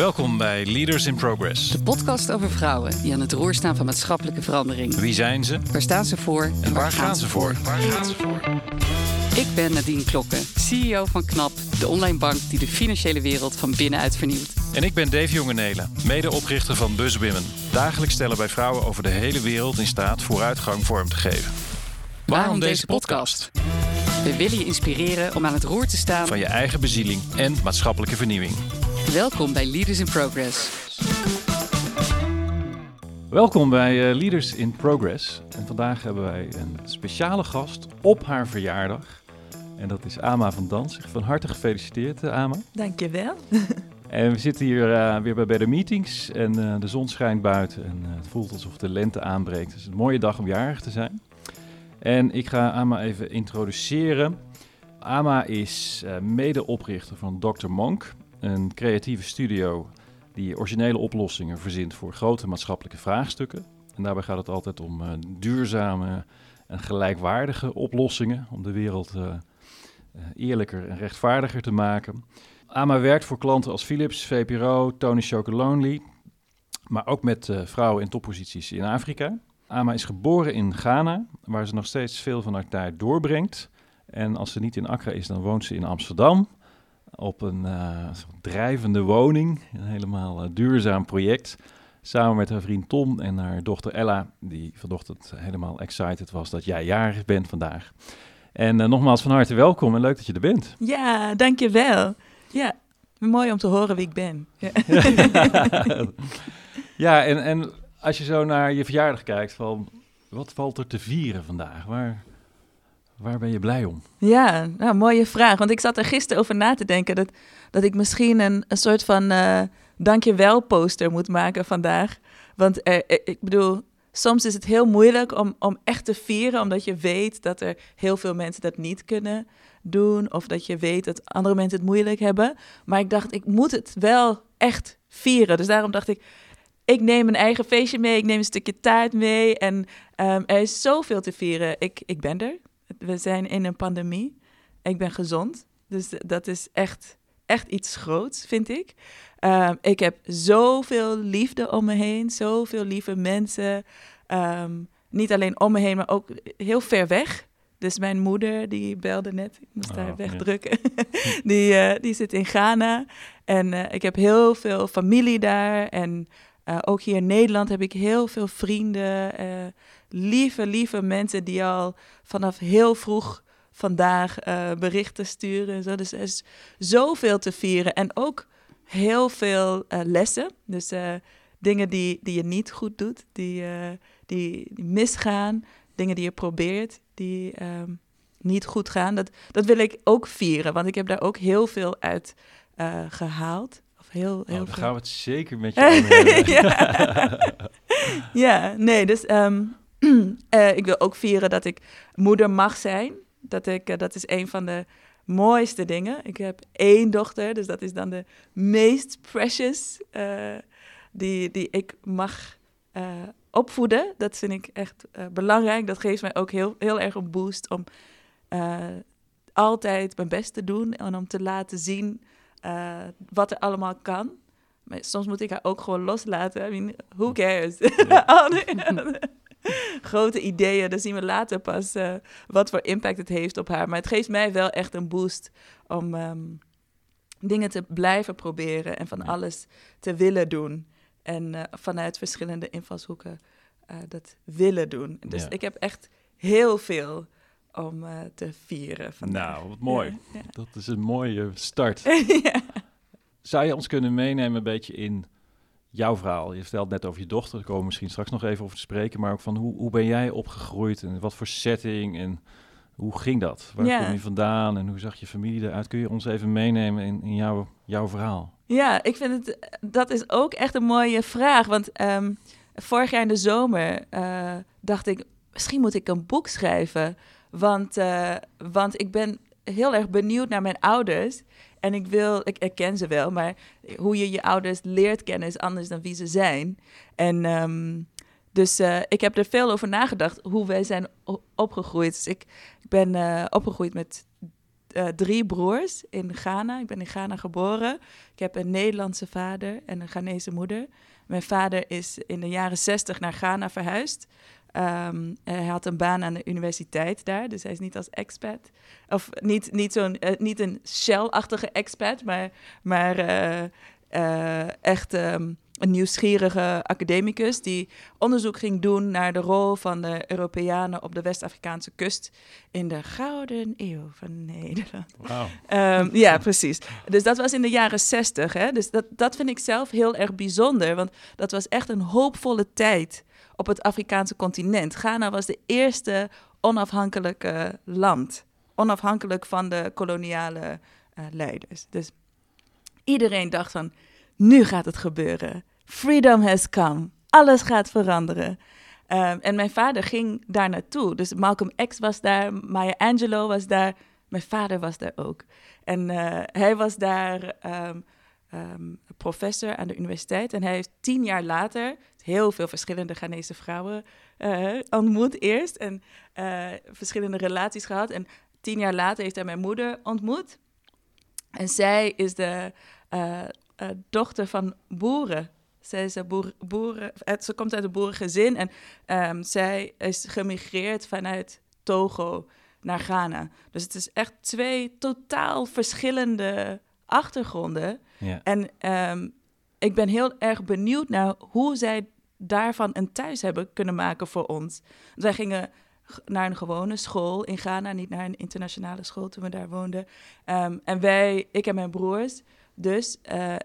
Welkom bij Leaders in Progress. De podcast over vrouwen die aan het roer staan van maatschappelijke verandering. Wie zijn ze Waar staan ze voor en waar gaan ze voor? Waar gaan ze voor? Ik ben Nadine Klokken, CEO van KNAP, de online bank die de financiële wereld van binnenuit vernieuwt. En ik ben Dave Jongenelen, medeoprichter van BuzzWomen. Dagelijks stellen wij vrouwen over de hele wereld in staat vooruitgang vorm te geven. Waarom deze podcast? We willen je inspireren om aan het roer te staan. Van je eigen bezieling en maatschappelijke vernieuwing. Welkom bij Leaders in Progress. Welkom bij eh, Leaders in Progress. En vandaag hebben wij een speciale gast op haar verjaardag. En dat is Ama van Danzig. Van harte gefeliciteerd, eh, Ama. Dankjewel. En we zitten hier eh, weer bij, bij de meetings en eh, de zon schijnt buiten en eh, het voelt alsof de lente aanbreekt. Het is een mooie dag om jarig te zijn. En ik ga Ama even introduceren. Ama is eh, medeoprichter van Dr. Monk, een creatieve studio die originele oplossingen verzint voor grote maatschappelijke vraagstukken. En daarbij gaat het altijd om eh, duurzame en gelijkwaardige oplossingen om de wereld eh, eh, eerlijker en rechtvaardiger te maken. AMA werkt voor klanten als Philips, VPRO, Tony Chocolonely, maar ook met vrouwen in topposities in Afrika. AMA is geboren in Ghana, waar ze nog steeds veel van haar tijd doorbrengt. En als ze niet in Accra is, dan woont ze in Amsterdam op een eh, drijvende woning, een helemaal eh, duurzaam project. Samen met haar vriend Tom en haar dochter Ella, die vanochtend helemaal excited was dat jij jarig bent vandaag. En eh, nogmaals van harte welkom en leuk dat je er bent. Ja, dankjewel. Ja, mooi om te horen wie ik ben. Ja. ja, en, en als je zo naar je verjaardag kijkt, van, wat valt er te vieren vandaag? Waar, waar ben je blij om? Ja, nou, mooie vraag. Want ik zat er gisteren over na te denken dat, dat ik misschien een, een soort van eh dankjewel poster moet maken vandaag. Want er- ik bedoel, soms is het heel moeilijk om, om echt te vieren, omdat je weet dat er heel veel mensen dat niet kunnen doen. Of dat je weet dat andere mensen het moeilijk hebben. Maar ik dacht, ik moet het wel echt vieren. Dus daarom dacht ik, ik neem een eigen feestje mee, ik neem een stukje taart mee. En ehm, er is zoveel te vieren. Ik, ik ben er. We zijn in een pandemie. Ik ben gezond. Dus dat is echt, echt iets groots, vind ik. Ehm, ik heb zoveel liefde om me heen. Zoveel lieve mensen. Ehm, niet alleen om me heen, maar ook heel ver weg. Dus mijn moeder, die belde net. Ik moest Oh, haar ja. wegdrukken. die, eh, die zit in Ghana. En eh, ik heb heel veel familie daar. En eh, ook hier in Nederland heb ik heel veel vrienden. Lieve, lieve mensen die al vanaf heel vroeg vandaag eh, berichten sturen. En zo. Dus er is zoveel te vieren. En ook heel veel eh, lessen. Dus eh, dingen die, die je niet goed doet, die, die, die misgaan. Dingen die je probeert, die ehm, niet goed gaan. Dat, dat wil ik ook vieren, want ik heb daar ook heel veel uit eh, gehaald. Of heel, Oh, heel veel. gaan we het zeker met je hebben. ja. ja, nee, dus ehm, eh, ik wil ook vieren dat ik moeder mag zijn. Dat, ik, eh, dat is een van de mooiste dingen. Ik heb één dochter, dus dat is dan de meest precious eh, die, die ik mag opvoeden. Dat vind ik echt belangrijk. Dat geeft mij ook heel, heel erg een boost om altijd mijn best te doen en om te laten zien wat er allemaal kan. Maar soms moet ik haar ook gewoon loslaten. I mean, who cares? grote ideeën, dan zien we later pas eh, wat voor impact het heeft op haar. Maar het geeft mij wel echt een boost om ehm, dingen te blijven proberen en van alles te willen doen. En eh, vanuit verschillende invalshoeken eh, dat willen doen. Dus Ja. ik heb echt heel veel om te vieren vandaag. Nou, wat mooi. Ja, Dat is een mooie start. Zou je ons kunnen meenemen een beetje in jouw verhaal? Je vertelt net over je dochter, daar komen we misschien straks nog even over te spreken. Maar ook van hoe, hoe ben jij opgegroeid en wat voor setting en hoe ging dat? Waar Ja. kom je vandaan en hoe zag je familie eruit? Kun je ons even meenemen in, in jouw, jouw verhaal? Ja, ik vind het, dat is ook echt een mooie vraag. Want ehm, vorig jaar in de zomer eh, dacht ik, misschien moet ik een boek schrijven. Want, eh, want ik ben heel erg benieuwd naar mijn ouders. En ik wil, ik herken ze wel, maar hoe je je ouders leert kennen is anders dan wie ze zijn. En ehm, dus eh, ik heb er veel over nagedacht, hoe wij zijn opgegroeid. Dus ik, ik ben eh, opgegroeid met eh, drie broers in Ghana. Ik ben in Ghana geboren. Ik heb een Nederlandse vader en een Ghanese moeder. Mijn vader is in de jaren zestig naar Ghana verhuisd. Ehm, hij had een baan aan de universiteit daar, dus hij is niet als expat. Of niet, niet, zo'n, uh, niet een Shell-achtige expat, maar, maar uh, echt um, een nieuwsgierige academicus die onderzoek ging doen naar de rol van de Europeanen op de West-Afrikaanse kust in de Gouden Eeuw van Nederland. Wow. Um, ja, precies. Dus dat was in de jaren zestig. Dus dat, dat vind ik zelf heel erg bijzonder, want dat was echt een hoopvolle tijd op het Afrikaanse continent. Ghana was de eerste onafhankelijke land, onafhankelijk van de koloniale uh, leiders. Dus iedereen dacht van, nu gaat het gebeuren. Freedom has come. Alles gaat veranderen. Um, en mijn vader ging daar naartoe. Dus Malcolm X was daar, Maya Angelou was daar, mijn vader was daar ook. En uh, hij was daar um, um, professor aan de universiteit. En hij heeft tien jaar later heel veel verschillende Ghanese vrouwen uh, ontmoet eerst. En uh, verschillende relaties gehad. En tien jaar later heeft hij mijn moeder ontmoet. En zij is de uh, dochter van boeren. Zij is een boer, boeren, ze komt uit een boerengezin en um, zij is gemigreerd vanuit Togo naar Ghana. Dus het is echt twee totaal verschillende achtergronden. Ja. En um, ik ben heel erg benieuwd naar hoe zij daarvan een thuis hebben kunnen maken voor ons. Zij gingen naar een gewone school in Ghana, niet naar een internationale school toen we daar woonden. Um, en wij, ik en mijn broers, dus uh,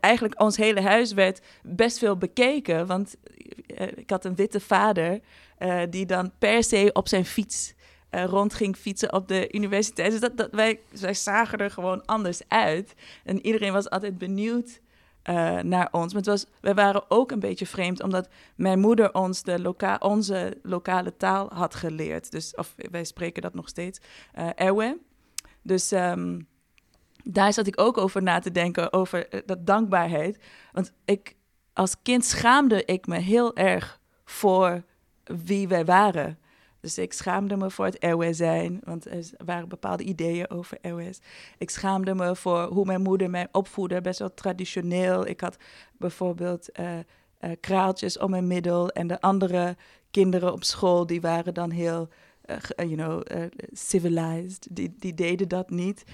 eigenlijk ons hele huis werd best veel bekeken. Want uh, ik had een witte vader uh, die dan per se op zijn fiets rond ging fietsen op de universiteit. Dus dat wij, wij zagen er gewoon anders uit. En iedereen was altijd benieuwd uh, naar ons. Maar het was, wij waren ook een beetje vreemd, omdat mijn moeder ons de loka onze lokale taal had geleerd. Dus, of wij spreken dat nog steeds, uh, Ewe. Dus um, daar zat ik ook over na te denken, over uh, dat dankbaarheid. Want ik, als kind schaamde ik me heel erg voor wie wij waren. Dus ik schaamde me voor het Ewe zijn, want er waren bepaalde ideeën over Ewe's. Ik schaamde me voor hoe mijn moeder mij opvoedde, best wel traditioneel. Ik had bijvoorbeeld uh, uh, kraaltjes om mijn middel en de andere kinderen op school, die waren dan heel, uh, you know, civilized. Die, die deden dat niet.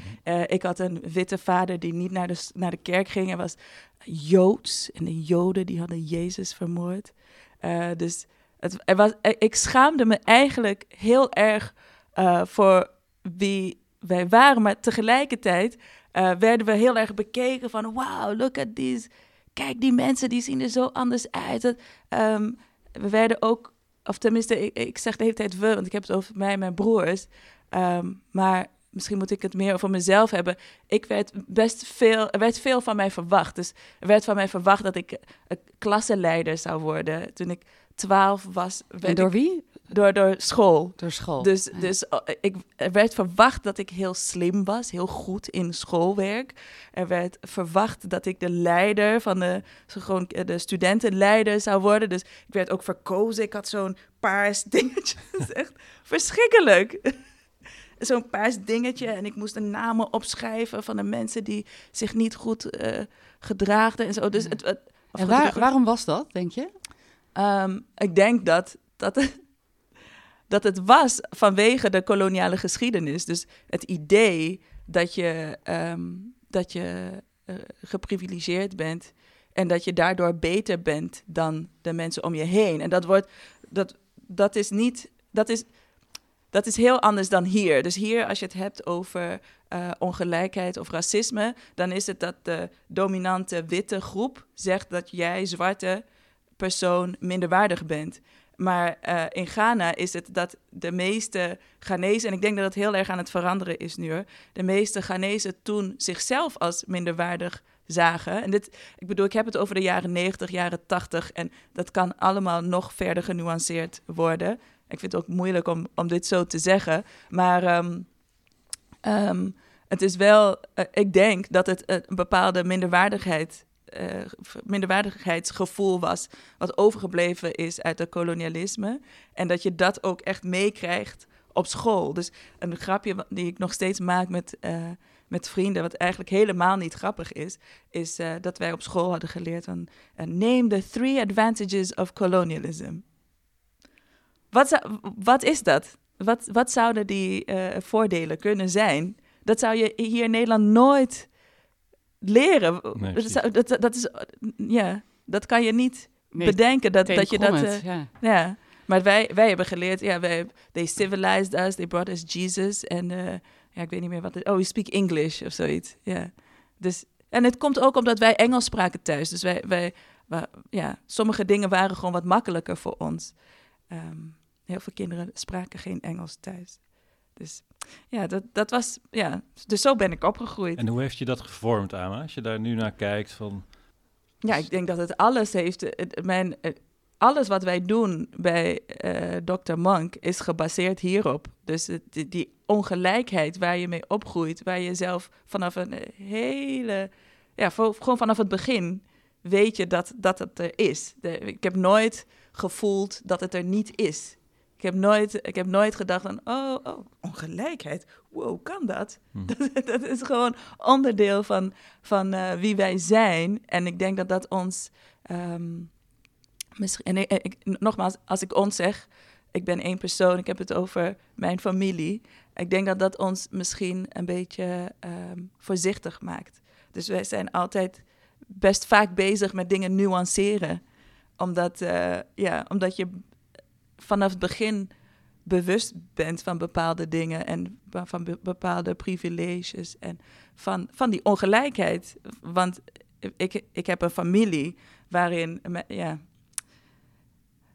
ik had een witte vader die niet naar de, naar de kerk ging. Hij was Joods en de Joden die hadden Jezus vermoord. dus... Er was, ik schaamde me eigenlijk heel erg uh, voor wie wij waren. Maar tegelijkertijd uh, werden we heel erg bekeken van... Wow, look at these... Kijk, die mensen die zien er zo anders uit. Um, we werden ook... Of tenminste, ik, zeg de hele tijd we, want ik heb het over mij en mijn broers. Um, maar misschien moet ik het meer over mezelf hebben. Ik werd best veel, er werd veel van mij verwacht. Dus er werd van mij verwacht dat ik een klassenleider zou worden. Toen ik 12 was. En door ik, wie? Door, door school. Door school. Dus, ja. dus uh, ik, er werd verwacht dat ik heel slim was, heel goed in schoolwerk. Er werd verwacht dat ik de leider van de, gewoon de studentenleider zou worden. Dus ik werd ook verkozen. Ik had zo'n paars dingetje. Dat is echt verschrikkelijk. Zo'n paars dingetje. En ik moest de namen opschrijven van de mensen die zich niet goed uh, gedraagden en zo. Dus het, het, en waar, waarom was dat, denk je? Um, ik denk dat, dat, dat het was vanwege de koloniale geschiedenis. Dus het idee dat je, um, dat je uh, geprivilegeerd bent en dat je daardoor beter bent dan de mensen om je heen. En dat wordt, dat, dat is niet, dat is, dat is heel anders dan hier. Dus hier, als je het hebt over uh, ongelijkheid of racisme, dan is het dat de dominante witte groep zegt dat jij zwarte persoon minderwaardig bent. Maar uh, in Ghana is het dat de meeste Ghanese, en ik denk dat het heel erg aan het veranderen is nu, de meeste Ghanese toen zichzelf als minderwaardig zagen. En dit, ik bedoel, ik heb het over de jaren 90, jaren 80, en dat kan allemaal nog verder genuanceerd worden. Ik vind het ook moeilijk om, om dit zo te zeggen, maar um, um, het is wel, uh, ik denk dat het een bepaalde minderwaardigheid uh, minderwaardigheidsgevoel was, wat overgebleven is uit het kolonialisme. En dat je dat ook echt meekrijgt op school. Dus een grapje die ik nog steeds maak met, uh, met vrienden, wat eigenlijk helemaal niet grappig is, is uh, dat wij op school hadden geleerd van name the three advantages of colonialism. Wat, wat is dat? Wat, wat zouden die voordelen kunnen zijn? Dat zou je hier in Nederland nooit leren. Nee, dat, dat, dat, is, ja, dat kan je niet bedenken. Dat, dat je dat. ja. ja. Maar wij, wij hebben geleerd, ja, wij, they civilized us, they brought us Jesus. En uh, ja, ik weet niet meer wat het, oh, we speak English of zoiets. Ja. Dus, en het komt ook omdat wij Engels spraken thuis. Dus wij, wij, wij ja, sommige dingen waren gewoon wat makkelijker voor ons. Um, heel veel kinderen spraken geen Engels thuis. Dus ja, dat, dat was, ja, dus zo ben ik opgegroeid. En hoe heeft je dat gevormd, Ama? Als je daar nu naar kijkt van... Ja, ik denk dat het alles heeft. Het, mijn, alles wat wij doen bij uh, Dr. Monk is gebaseerd hierop. Dus die, die, ongelijkheid waar je mee opgroeit, waar je zelf vanaf een hele, ja, gewoon vanaf het begin weet je dat, dat het er is. De, ik heb nooit gevoeld dat het er niet is. Ik heb nooit, ik heb nooit gedacht van, oh, oh ongelijkheid, wow, kan dat? Hm. dat? dat? is gewoon onderdeel van, van uh, wie wij zijn. En ik denk dat dat ons... Um, misschien, en ik, nogmaals, als ik ons zeg, ik ben één persoon, ik heb het over mijn familie. Ik denk dat dat ons misschien een beetje um, voorzichtig maakt. Dus wij zijn altijd best vaak bezig met dingen nuanceren. Omdat, uh, ja, omdat je vanaf het begin bewust bent van bepaalde dingen en van be bepaalde privileges en van, van die ongelijkheid. Want ik, ik heb een familie waarin ja,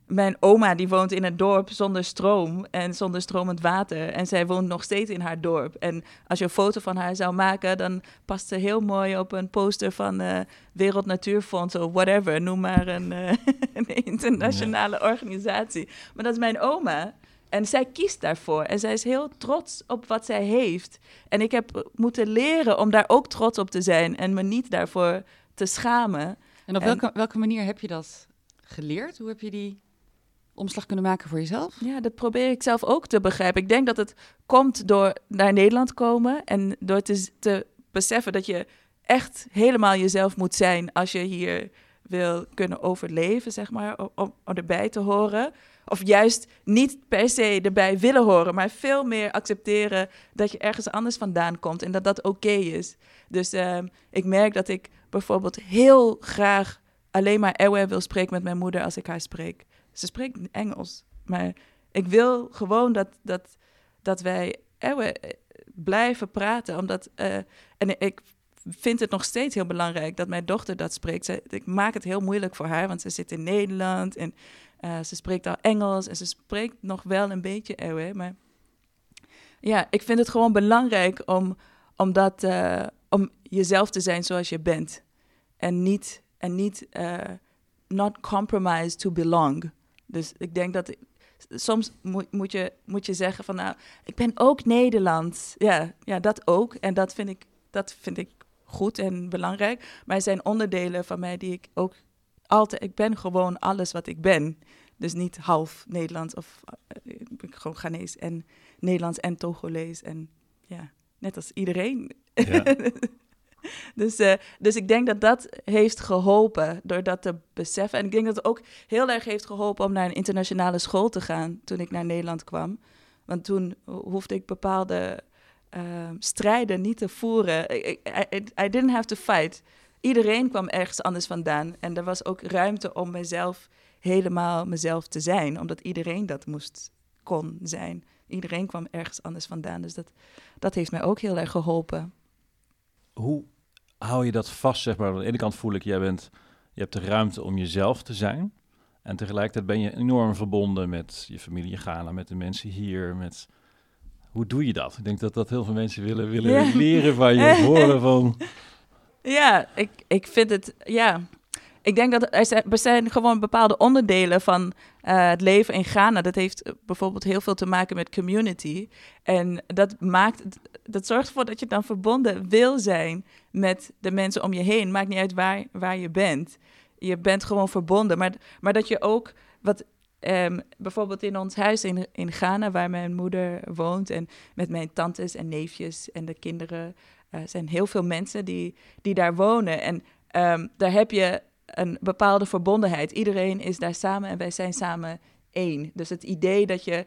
mijn oma die woont in een dorp zonder stroom en zonder stromend water. En zij woont nog steeds in haar dorp. En als je een foto van haar zou maken, dan past ze heel mooi op een poster van uh, Wereld Natuurfonds of whatever. Noem maar een, uh, een internationale organisatie. Maar dat is mijn oma. En zij kiest daarvoor. En zij is heel trots op wat zij heeft. En ik heb moeten leren om daar ook trots op te zijn en me niet daarvoor te schamen. En op welke, welke manier heb je dat geleerd? Hoe heb je die omslag kunnen maken voor jezelf? Ja, dat probeer ik zelf ook te begrijpen. Ik denk dat het komt door naar Nederland komen en door te, te beseffen dat je echt helemaal jezelf moet zijn als je hier wil kunnen overleven, zeg maar, om, erbij te horen. Of juist niet per se erbij willen horen, maar veel meer accepteren dat je ergens anders vandaan komt en dat dat oké is. Dus um, ik merk dat ik bijvoorbeeld heel graag alleen maar Ewe wil spreken met mijn moeder als ik haar spreek. Ze spreekt Engels, maar ik wil gewoon dat, dat, dat wij Ewe eh, blijven praten, omdat uh, en ik vind het nog steeds heel belangrijk dat mijn dochter dat spreekt. Ik maak het heel moeilijk voor haar, want ze zit in Nederland en uh, ze spreekt al Engels en ze spreekt nog wel een beetje Ewe. Maar ja, ik vind het gewoon belangrijk om, om, dat, om jezelf te zijn zoals je bent. En niet, en niet uh, not compromise to belong. Dus ik denk dat soms moet, moet, je, moet je zeggen van nou, ik ben ook Nederlands. Ja, ja, dat ook. En dat vind ik, dat vind ik goed en belangrijk. Maar er zijn onderdelen van mij die ik ook altijd, ik ben gewoon alles wat ik ben. Dus niet half Nederlands of uh, gewoon Ghanese en Nederlands en Togolees. En ja, net als iedereen. Ja. dus, uh, dus ik denk dat dat heeft geholpen door dat te beseffen. En ik denk dat het ook heel erg heeft geholpen om naar een internationale school te gaan toen ik naar Nederland kwam. Want toen hoefde ik bepaalde uh, strijden niet te voeren. I didn't have to fight iedereen kwam ergens anders vandaan. En er was ook ruimte om mezelf helemaal mezelf te zijn, omdat iedereen dat moest, kon zijn. Iedereen kwam ergens anders vandaan. Dus dat, dat heeft mij ook heel erg geholpen. Hoe hou je dat vast, zeg maar? Aan de ene kant voel ik, jij bent, je hebt de ruimte om jezelf te zijn. En tegelijkertijd ben je enorm verbonden met je familie in Ghana, met de mensen hier, met... Hoe doe je dat? Ik denk dat dat heel veel mensen willen, willen leren van je, horen van... Ja, ik, ik vind het, ja. Ik denk dat er zijn, er zijn gewoon bepaalde onderdelen van uh, het leven in Ghana. Dat heeft bijvoorbeeld heel veel te maken met community. En dat maakt, dat zorgt ervoor dat je dan verbonden wil zijn met de mensen om je heen. Maakt niet uit waar, waar je bent. Je bent gewoon verbonden. Maar, maar dat je ook, wat ehm, bijvoorbeeld in ons huis in, in Ghana, waar mijn moeder woont, en met mijn tantes en neefjes en de kinderen, uh, zijn heel veel mensen die, die daar wonen. En um, daar heb je een bepaalde verbondenheid. Iedereen is daar samen en wij zijn samen één. Dus het idee dat je,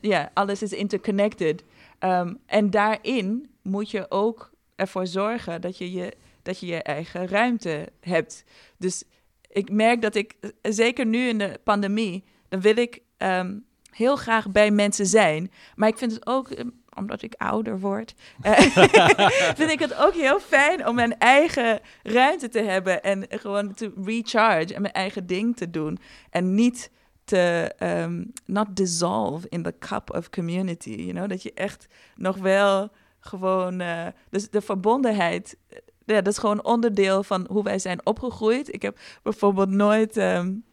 ja, alles is interconnected. Um, en daarin moet je ook ervoor zorgen dat je je, dat je je eigen ruimte hebt. Dus ik merk dat ik, zeker nu in de pandemie, dan wil ik um, heel graag bij mensen zijn. Maar ik vind het ook, ehm, omdat ik ouder word, uh, vind ik het ook heel fijn om mijn eigen ruimte te hebben en gewoon te recharge en mijn eigen ding te doen. En niet te um, not dissolve in the cup of community, you know, dat je echt nog wel gewoon, uh, dus de verbondenheid ja, dat is gewoon onderdeel van hoe wij zijn opgegroeid. Ik heb bijvoorbeeld nooit, um,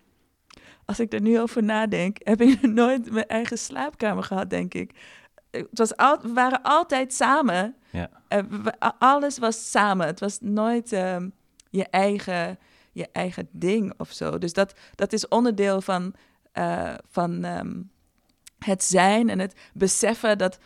als ik er nu over nadenk, heb ik nooit mijn eigen slaapkamer gehad, denk ik. Het was al, we waren altijd samen. Ja. Uh, we, alles was samen. Het was nooit um, je, eigen, je eigen ding of zo. Dus dat, dat is onderdeel van, uh, van um, het zijn en het beseffen dat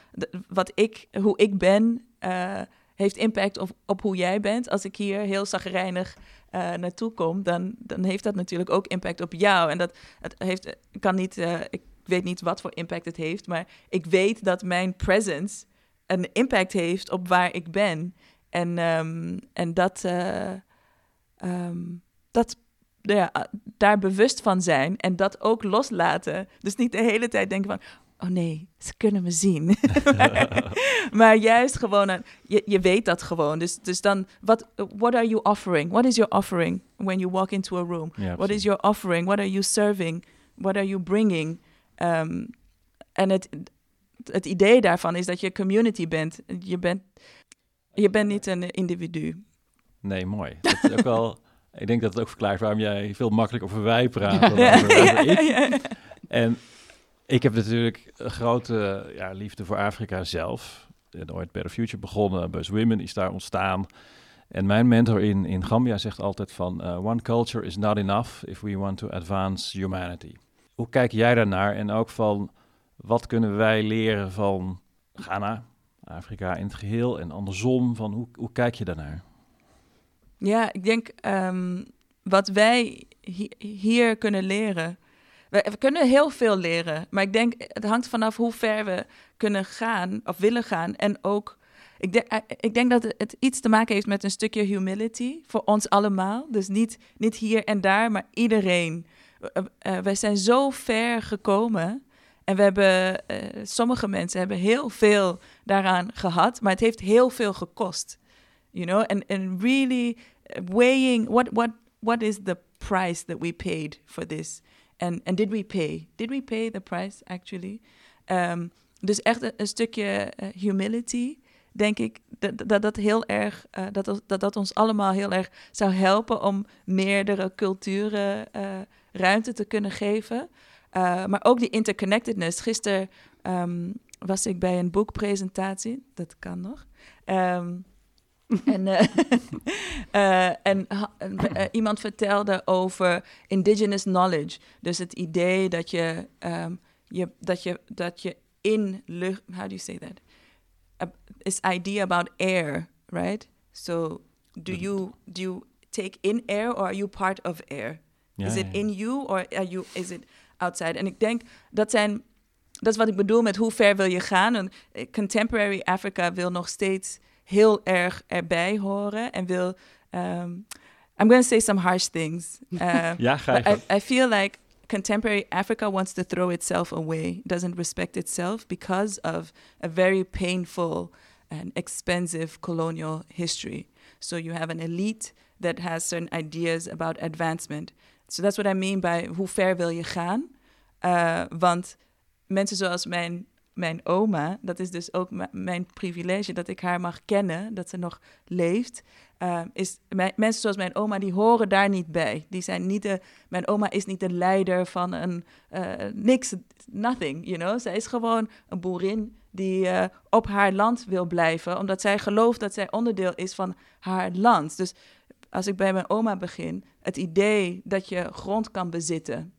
wat ik, hoe ik ben. Uh, heeft impact op, op hoe jij bent. Als ik hier heel zagrijnig uh, naartoe kom, dan, dan heeft dat natuurlijk ook impact op jou. En dat het heeft, kan niet, uh, ik weet niet wat voor impact het heeft, maar ik weet dat mijn presence een impact heeft op waar ik ben. En, um, en dat, uh, um, dat ja, daar bewust van zijn en dat ook loslaten. Dus niet de hele tijd denken van, oh nee, ze kunnen me zien. maar, maar, juist gewoon, je, je weet dat gewoon. Dus, dus dan, what, what are you offering? What is your offering when you walk into a room? Ja, what is your offering? What are you serving? What are you bringing? Um, en het, het idee daarvan is dat je community bent. Je bent, je bent niet een individu. Nee, mooi. Dat is ook wel... Ik denk dat het ook verklaart waarom jij veel makkelijker over wij praat dan over, ik. En ik heb natuurlijk een grote ja, liefde voor Afrika zelf. En ooit Better Future begonnen, Buzz Women is daar ontstaan. En mijn mentor in, in Gambia zegt altijd van... Uh, one culture is not enough if we want to advance humanity. Hoe kijk jij daarnaar? En ook van, wat kunnen wij leren van Ghana, Afrika in het geheel... en andersom, van hoe, hoe kijk je daarnaar? Ja, ik denk um, wat wij hi hier kunnen leren we, kunnen heel veel leren, maar ik denk het hangt vanaf hoe ver we kunnen gaan of willen gaan. En ook, ik, denk, eh, ik denk dat het iets te maken heeft met een stukje humility voor ons allemaal. Dus niet, niet hier en daar, maar iedereen. Uh, wij zijn zo ver gekomen. En we hebben, sommige mensen hebben heel veel daaraan gehad, maar het heeft heel veel gekost. You know, and, and really weighing what, what, what is the price that we paid for this? En and did we pay? Did we pay the price actually? Um, dus echt een, stukje humility, denk ik, dat dat, dat heel erg, dat, dat dat ons allemaal heel erg zou helpen om meerdere culturen ruimte te kunnen geven. maar ook die interconnectedness. Gisteren um, was ik bij een boekpresentatie, dat kan nog. Um, en, uh, uh, en uh, iemand vertelde over indigenous knowledge. Dus het idee dat je, um, je, dat je, dat je in lucht, how do you say that? Uh, this idea about air, right? So do you, do you take in air or are you part of air? Is it in you or are you, is it outside? En ik denk dat zijn, dat is wat ik bedoel met hoe ver wil je gaan. En contemporary Africa wil nog steeds heel erg erbij horen en wil. Um, I'm going to say some harsh things. Uh, ja, ga I, I feel like contemporary Africa wants to throw itself away, doesn't respect itself because of a very painful and expensive colonial history. So you have an elite that has certain ideas about advancement. So that's what I mean by hoe ver wil je gaan? Uh, want mensen zoals mijn mijn oma, dat is dus ook mijn privilege dat ik haar mag kennen, dat ze nog leeft. Uh, is, mensen zoals mijn oma, die horen daar niet bij. Die zijn niet de, mijn oma is niet de leider van een uh, niks, nothing, you know. Zij is gewoon een boerin die op haar land wil blijven, omdat zij gelooft dat zij onderdeel is van haar land. Dus als ik bij mijn oma begin, het idee dat je grond kan bezitten,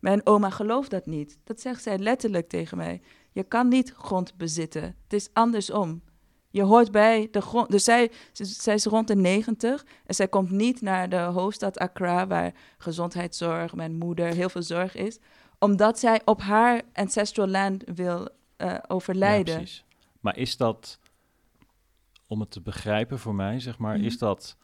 Mijn oma gelooft dat niet. Dat zegt zij letterlijk tegen mij. Je kan niet grond bezitten. Het is andersom. Je hoort bij de grond. Dus zij, zij is rond de 90 en zij komt niet naar de hoofdstad Accra, waar gezondheidszorg, mijn moeder, heel veel zorg is, omdat zij op haar ancestral land wil uh, overlijden. Ja, maar is dat, om het te begrijpen voor mij, zeg maar, is mhm. dat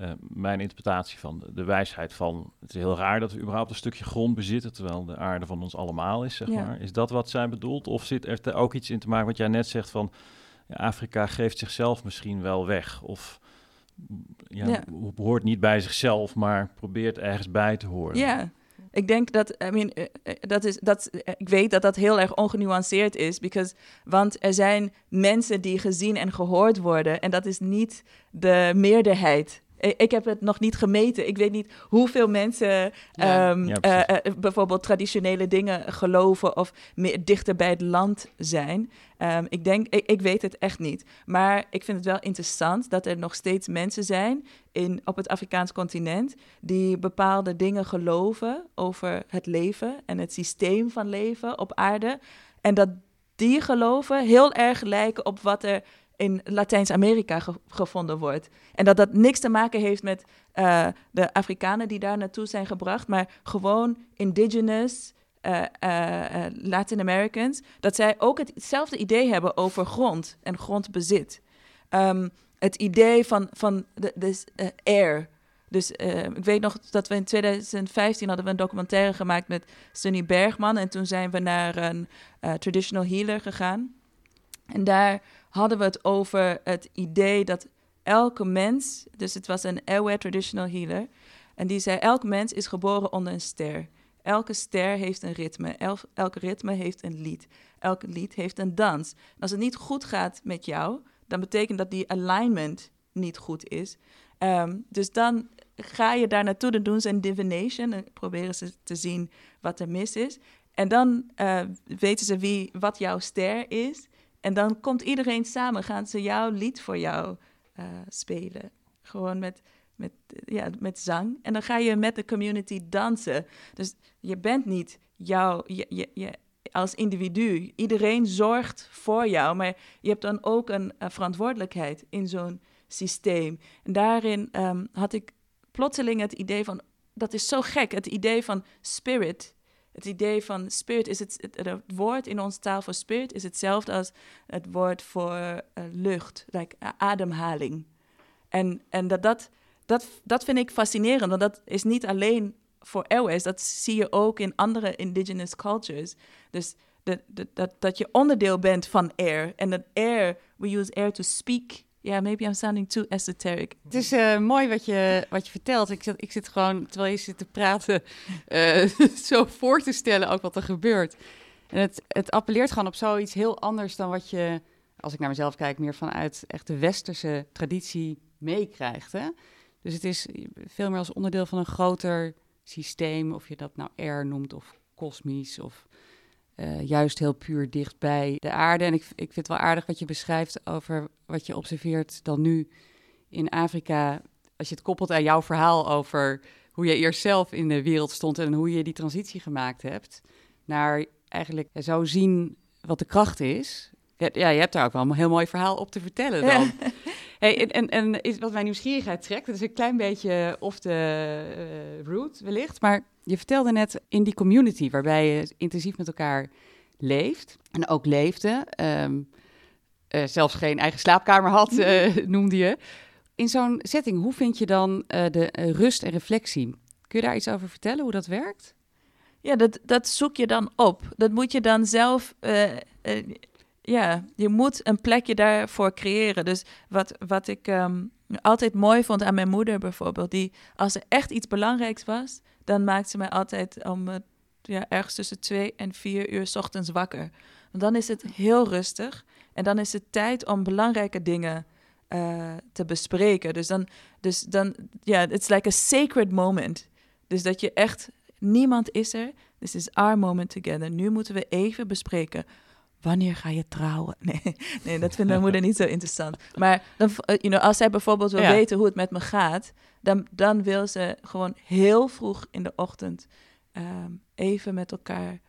uh, mijn interpretatie van de, de, wijsheid van... Het is heel raar dat we überhaupt een stukje grond bezitten... terwijl de aarde van ons allemaal is, zeg maar. Is dat wat zij bedoelt? Of zit er ook iets in te maken wat jij net zegt van... Ja, Afrika geeft zichzelf misschien wel weg. Of ja, ja. hoort niet bij zichzelf, maar probeert ergens bij te horen. Ja, ik denk dat, I mean, eh, eh, dat is, dat, ik weet dat dat heel erg ongenuanceerd is, because, want er zijn mensen die gezien en gehoord worden en dat is niet de meerderheid ik heb het nog niet gemeten. Ik weet niet hoeveel mensen ehm, eh, eh, bijvoorbeeld traditionele dingen geloven of meer dichter bij het land zijn. Ehm, ik denk, ik, ik, weet het echt niet. Maar ik vind het wel interessant dat er nog steeds mensen zijn in, op het Afrikaans continent die bepaalde dingen geloven over het leven en het systeem van leven op aarde. En dat die geloven heel erg lijken op wat er in Latijns-Amerika gevonden wordt. En dat dat niks te maken heeft met uh, de Afrikanen die daar naartoe zijn gebracht, maar gewoon indigenous uh, uh, Latin Americans, dat zij ook hetzelfde idee hebben over grond en grondbezit. Um, het idee van, van de, de air. Dus ik weet nog dat we in 2015 hadden we een documentaire gemaakt met Sunny Bergman. En toen zijn we naar een traditional healer gegaan. En daar hadden we het over het idee dat elke mens, dus het was een Ewe traditional healer, en die zei: elk mens is geboren onder een ster. Elke ster heeft een ritme, El, elke ritme heeft een lied, elke lied heeft een dans. als het niet goed gaat met jou, dan betekent dat die alignment niet goed is. Ehm, dus dan ga je daar naartoe, dan doen ze een divination, en proberen ze te zien wat er mis is. En dan uh, weten ze wie, wat jouw ster is. En dan komt iedereen samen, gaan ze jouw lied voor jou uh, spelen. Gewoon met, met, ja, met zang. En dan ga je met de community dansen. Dus je bent niet jouw, je, je, als individu. Iedereen zorgt voor jou, maar je hebt dan ook een, verantwoordelijkheid in zo'n systeem. En daarin um, had ik plotseling het idee van, dat is zo gek, het idee van spirit het idee van spirit is het, het, woord in onze taal voor spirit is hetzelfde als het woord voor uh, lucht, like, ademhaling. En, en dat, dat, dat, dat vind ik fascinerend, want dat is niet alleen voor Airways, dat zie je ook in andere indigenous cultures. Dus de, de, dat, dat je onderdeel bent van air. En dat air, we use air to speak ja, maybe I'm sounding too esoteric. Het is uh, mooi wat je, wat je vertelt. Ik zit, ik zit gewoon, terwijl je zit te praten, uh, zo voor te stellen ook wat er gebeurt. En het, het appelleert gewoon op zoiets heel anders dan wat je, als ik naar mezelf kijk, meer vanuit echt de westerse traditie meekrijgt. Dus het is veel meer als onderdeel van een groter systeem, of je dat nou air noemt of kosmisch of uh, juist heel puur dicht bij de aarde. En ik, ik vind het wel aardig wat je beschrijft over wat je observeert dan nu in Afrika. Als je het koppelt aan jouw verhaal over hoe je eerst zelf in de wereld stond en hoe je die transitie gemaakt hebt. Naar eigenlijk zo zien wat de kracht is. Ja, je hebt daar ook wel een heel mooi verhaal op te vertellen dan. Hey, en, en, en is, wat mijn nieuwsgierigheid trekt, dat is een klein beetje off the uh, route wellicht, maar je vertelde net in die community waarbij je intensief met elkaar leeft en ook leefde, um, uh, zelfs geen eigen slaapkamer had, uh, noemde je. In zo'n setting, hoe vind je dan de rust en reflectie? Kun je daar iets over vertellen, hoe dat werkt? Ja, dat, dat zoek je dan op. Dat moet je dan zelf ja, je moet een plekje daarvoor creëren. Dus wat, wat ik um, altijd mooi vond aan mijn moeder bijvoorbeeld, die als er echt iets belangrijks was, dan maakte ze mij altijd om ja, ergens tussen twee en vier uur ochtends wakker. Want dan is het heel rustig en dan is het tijd om belangrijke dingen uh, te bespreken. Dus dan, dus dan, ja, it's like a sacred moment. Dus dat je echt, niemand is er. This is our moment together. Nu moeten we even bespreken wanneer ga je trouwen? Nee, nee dat vindt mijn moeder niet zo interessant. Maar dan, eh, you know, als zij bijvoorbeeld wil weten hoe het met me gaat, dan, dan wil ze gewoon heel vroeg in de ochtend um, even met elkaar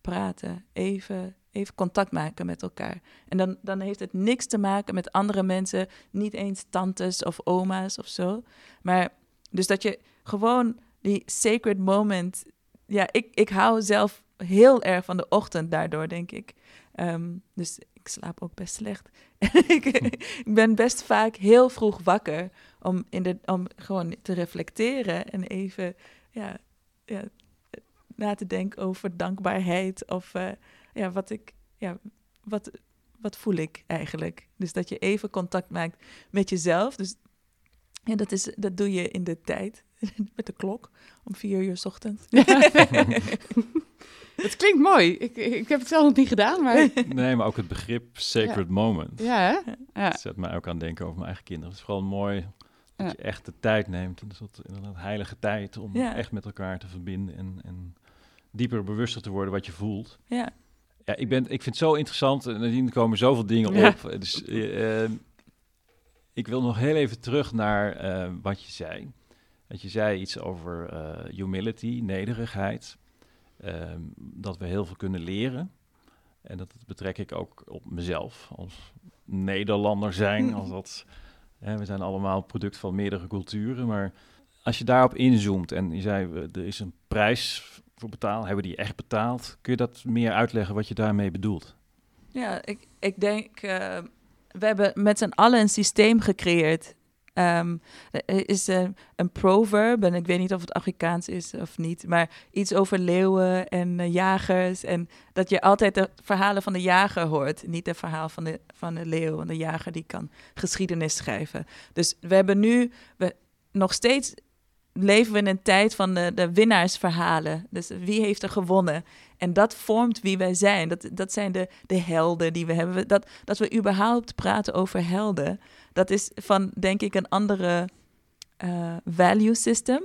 praten, even, even contact maken met elkaar. En dan, dan heeft het niks te maken met andere mensen, niet eens tantes of oma's of zo. Maar dus dat je gewoon die sacred moment. Ja, ik, ik hou zelf heel erg van de ochtend daardoor, denk ik. Ehm, dus ik slaap ook best slecht. ik, ik ben best vaak heel vroeg wakker om, in de, om gewoon te reflecteren en even ja, ja, na te denken over dankbaarheid of uh, ja, wat ik, ja, wat, wat voel ik eigenlijk. Dus dat je even contact maakt met jezelf. Dus ja, dat, is, dat doe je in de tijd, met de klok, om vier uur s ochtends. Het klinkt mooi. Ik, ik heb het zelf nog niet gedaan, maar... Nee, maar ook het begrip sacred moment. Ja, hè? Ja. Dat zet mij ook aan denken over mijn eigen kinderen. Het is vooral mooi dat je echt de tijd neemt. Een soort inderdaad heilige tijd om echt met elkaar te verbinden en, en dieper bewuster te worden wat je voelt. Ja. Ja, ik, ben, ik vind het zo interessant en er komen zoveel dingen op. Dus uh, ik wil nog heel even terug naar uh, wat je zei. Dat je zei iets over uh, humility, nederigheid. Ehm, dat we heel veel kunnen leren. En dat betrek ik ook op mezelf als Nederlander zijn. Als dat, hè, we zijn allemaal product van meerdere culturen. Maar als je daarop inzoomt en je zei, er is een prijs voor betaald, hebben die echt betaald? Kun je dat meer uitleggen wat je daarmee bedoelt? Ja, ik, ik denk, uh, we hebben met z'n allen een systeem gecreëerd Um, is een, een, proverb, en ik weet niet of het Afrikaans is of niet, maar iets over leeuwen en uh, jagers. En dat je altijd de verhalen van de jager hoort, niet het verhaal van de, van de leeuw. Want de jager die kan geschiedenis schrijven. Dus we hebben nu, we, nog steeds leven we in een tijd van de, de winnaarsverhalen. Dus wie heeft er gewonnen? En dat vormt wie wij zijn. Dat, dat zijn de, de helden die we hebben. Dat, dat we überhaupt praten over helden, dat is van, denk ik, een andere uh, value system.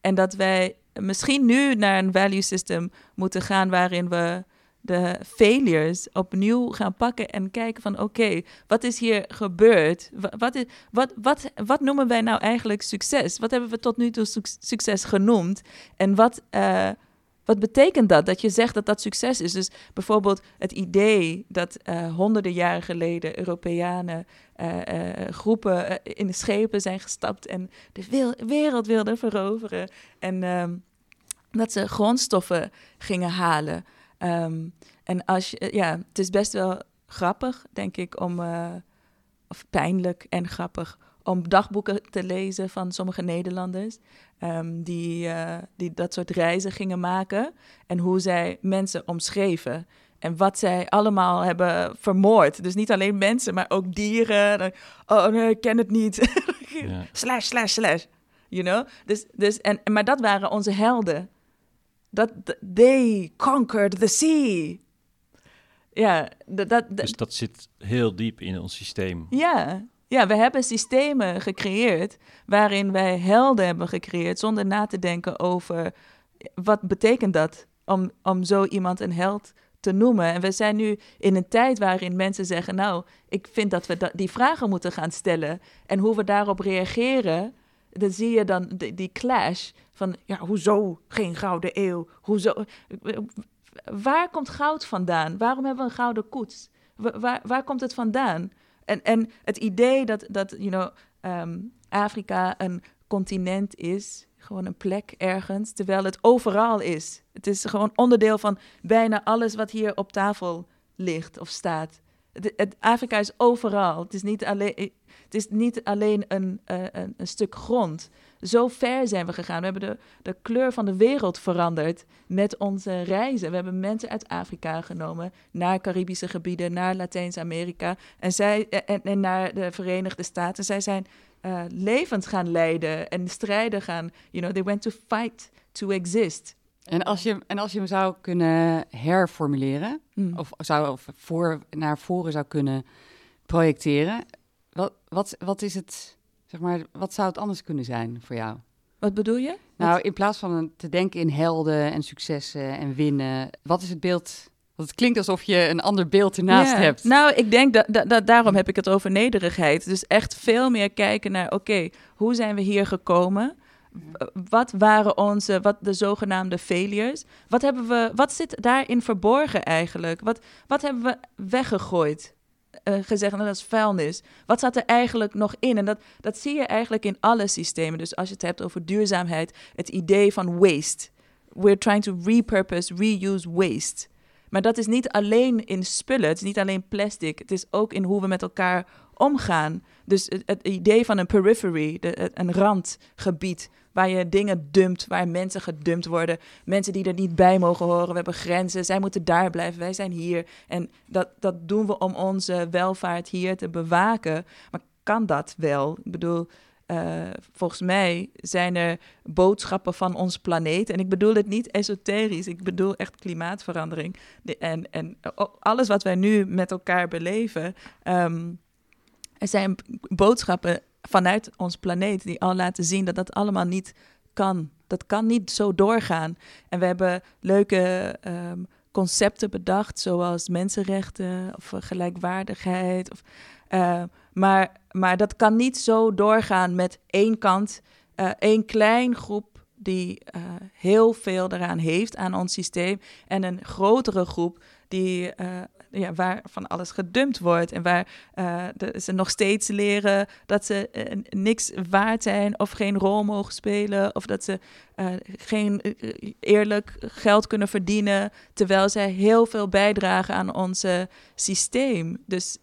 En dat wij misschien nu naar een value system moeten gaan waarin we de failures opnieuw gaan pakken en kijken van oké, wat is hier gebeurd? Wat, is, wat, wat, wat noemen wij nou eigenlijk succes? Wat hebben we tot nu toe succes genoemd? En wat, uh, wat betekent dat? Dat je zegt dat dat succes is. Dus bijvoorbeeld het idee dat uh, honderden jaren geleden Europeanen uh, groepen in de schepen zijn gestapt en de wereld wilden veroveren. En um, dat ze grondstoffen gingen halen. Um, en als je, ja, het is best wel grappig, denk ik, om, of pijnlijk en grappig, om dagboeken te lezen van sommige Nederlanders. Um, die, uh, die dat soort reizen gingen maken. En hoe zij mensen omschreven. En wat zij allemaal hebben vermoord. Dus niet alleen mensen, maar ook dieren. Oh nee, ik ken het niet. ja. Slash, slash, slash. You know? Dus, dus, en, maar dat waren onze helden. Dat, they conquered the sea. Ja, dat, dat, dus dat zit heel diep in ons systeem. Ja, ja, we hebben systemen gecreëerd waarin wij helden hebben gecreëerd zonder na te denken over wat betekent dat om, om zo iemand een held te noemen. En we zijn nu in een tijd waarin mensen zeggen, nou, ik vind dat we die vragen moeten gaan stellen en hoe we daarop reageren. Dan zie je dan die, clash van, ja, hoezo geen gouden eeuw? Hoezo? Waar komt goud vandaan? Waarom hebben we een gouden koets? Waar, waar komt het vandaan? En, en het idee dat, dat you know, um, Afrika een continent is, gewoon een plek ergens, terwijl het overal is. Het is gewoon onderdeel van bijna alles wat hier op tafel ligt of staat. Het, Afrika is overal. Het is niet alleen, het is niet alleen een, uh, een, een stuk grond. Zo ver zijn we gegaan. We hebben de, de kleur van de wereld veranderd met onze reizen. We hebben mensen uit Afrika genomen naar Caribische gebieden, naar Latijns-Amerika en, zij, en, en naar de Verenigde Staten. Zij zijn uh, levens gaan leiden en strijden gaan. You know, they went to fight to exist. En als je, en als je hem zou kunnen herformuleren, mm. of zou of voor, naar voren zou kunnen projecteren, wat, wat, wat is het Zeg maar, wat zou het anders kunnen zijn voor jou? Wat bedoel je? Nou, in plaats van te denken in helden en successen en winnen, wat is het beeld? Want het klinkt alsof je een ander beeld ernaast hebt. Nou, ik denk dat, dat, daarom heb ik het over nederigheid. Dus echt veel meer kijken naar, oké, hoe zijn we hier gekomen? W- Wat waren onze, wat de zogenaamde failures? Wat, hebben we, wat zit daarin verborgen eigenlijk? Wat, wat hebben we weggegooid? Eh, gezegd, dat is vuilnis. Wat zat er eigenlijk nog in? En dat, dat zie je eigenlijk in alle systemen. Dus als je het hebt over duurzaamheid, het idee van waste. We're trying to repurpose, reuse waste. Maar dat is niet alleen in spullen, het is niet alleen plastic. Het is ook in hoe we met elkaar omgaan. Dus het, idee van een periphery, een randgebied, waar je dingen dumpt, waar mensen gedumpt worden. Mensen die er niet bij mogen horen. We hebben grenzen, zij moeten daar blijven, wij zijn hier. En dat, dat doen we om onze welvaart hier te bewaken. Maar kan dat wel? Ik bedoel, eh, volgens mij zijn er boodschappen van ons planeet. En ik bedoel het niet esoterisch, ik bedoel echt klimaatverandering. De- en, en alles wat wij nu met elkaar beleven. ehm, er zijn boodschappen vanuit ons planeet die al laten zien dat dat allemaal niet kan. Dat kan niet zo doorgaan. En we hebben leuke ehm, concepten bedacht, zoals mensenrechten of gelijkwaardigheid. Of, eh, maar, maar dat kan niet zo doorgaan met één kant, eh één klein groep die eh, heel veel eraan heeft aan ons systeem en een grotere groep die ja, waar van alles gedumpt wordt en waar eh, ze nog steeds leren dat ze eh, niks waard zijn of geen rol mogen spelen of dat ze eh, geen eerlijk geld kunnen verdienen terwijl zij heel veel bijdragen aan ons systeem. Dus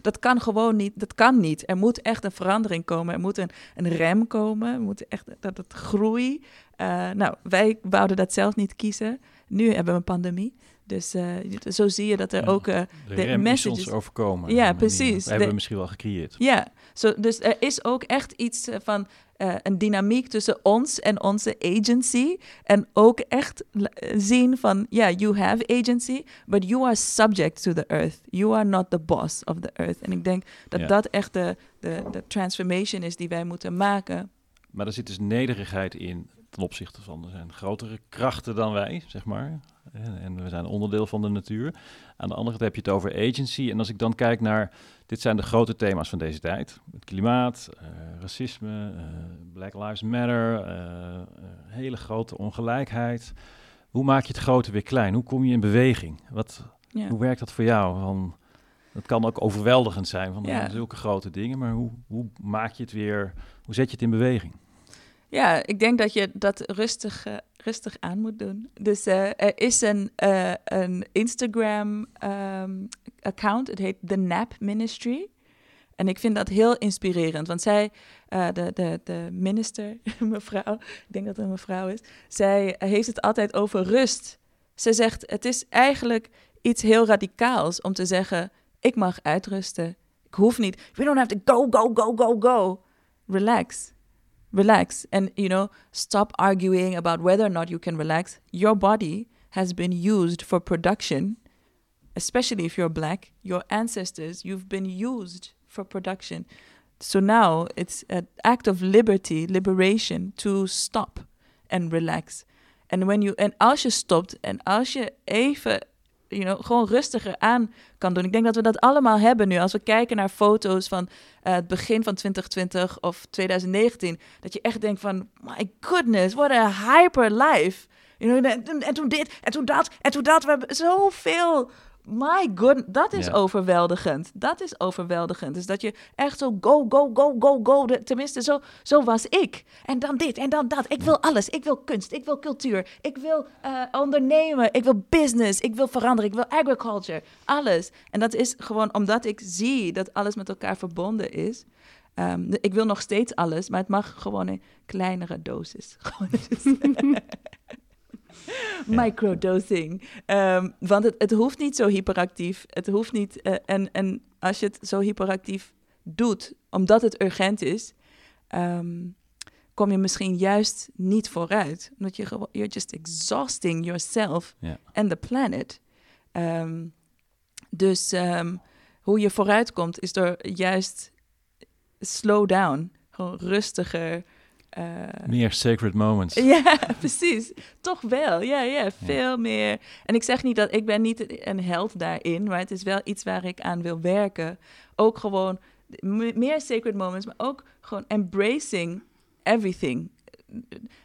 dat kan gewoon niet. Dat kan niet. Er moet echt een verandering komen. Er moet een, een rem komen. Er moet echt dat het groei. Eh, nou, wij wouden dat zelf niet kiezen. Nu hebben we een pandemie. Dus eh, zo zie je dat er Ja. ook eh, De, messages- ons overkomen. Ja, die precies. hebben we De- misschien wel gecreëerd. ja, zo, dus er is ook echt iets eh, van eh, een dynamiek tussen ons en onze agency. En ook echt eh, zien van, ja, you have agency, but you are subject to the earth. You are not the boss of the earth. En ik denk dat Ja. dat echt de, de, de transformation is die wij moeten maken. Maar er zit dus nederigheid in ten opzichte van er zijn grotere krachten dan wij, zeg maar. En, en we zijn onderdeel van de natuur. Aan de andere kant heb je het over agency. En als ik dan kijk naar, dit zijn de grote thema's van deze tijd. Het klimaat, eh, racisme, eh, Black Lives Matter, eh, hele grote ongelijkheid. Hoe maak je het grote weer klein? Hoe kom je in beweging? Wat, Ja. Hoe werkt dat voor jou? Van, dat kan ook overweldigend zijn van Ja. zulke grote dingen, maar hoe, hoe maak je het weer, hoe zet je het in beweging? Ja, ik denk dat je dat rustig, eh, rustig aan moet doen. Dus eh, er is een, eh, een Instagram-account, het heet The Nap Ministry. En ik vind dat heel inspirerend, want zij, de, de, de minister, mevrouw, ik denk dat het een mevrouw is, zij heeft het altijd over rust. Ze zegt, het is eigenlijk iets heel radicaals om te zeggen, ik mag uitrusten. Ik hoef niet, we don't have to go, go, go, go, go. Relax relax and you know stop arguing about whether or not you can relax. Your body has been used for production especially if you're black. Your ancestors you've been used for production. So now it's an act of liberty liberation to stop and relax. And when you en als je stopt en als je even you gewoon rustiger aan kan doen. Ik denk dat we dat allemaal hebben nu. Als we kijken naar foto's van eh, het begin van 2020 of 2019, dat je echt denkt van, my goodness, what a hyper life. You know, en, en toen dit, en toen dat, en toen dat. We hebben zoveel. My god, dat is Ja. overweldigend. Dat is overweldigend. Dus dat je echt zo go, go, go, go, go. De- tenminste, zo, zo was ik. En dan dit en dan dat. Ik wil alles. Ik wil kunst. Ik wil cultuur. Ik wil eh, ondernemen. Ik wil business. Ik wil veranderen. Ik wil agriculture. Alles. En dat is gewoon omdat ik zie dat alles met elkaar verbonden is. Ehm, ik wil nog steeds alles, maar het mag gewoon in kleinere dosis. Gewoon dus- Microdosing. Ehm, want het, het hoeft niet zo hyperactief. Het hoeft niet. eh, en, en als je het zo hyperactief doet, omdat het urgent is, ehm, kom je misschien juist niet vooruit. Omdat je gewoon, you're just exhausting yourself Ja. and the planet. Ehm, dus hoe je vooruit komt, is door juist slow down. Gewoon rustiger. Eh, Meer sacred moments. ja, precies. Toch wel. Ja, ja, veel meer. En ik zeg niet dat ik ben niet een held daarin, maar het is wel iets waar ik aan wil werken. Ook gewoon me- meer sacred moments, maar ook gewoon embracing everything.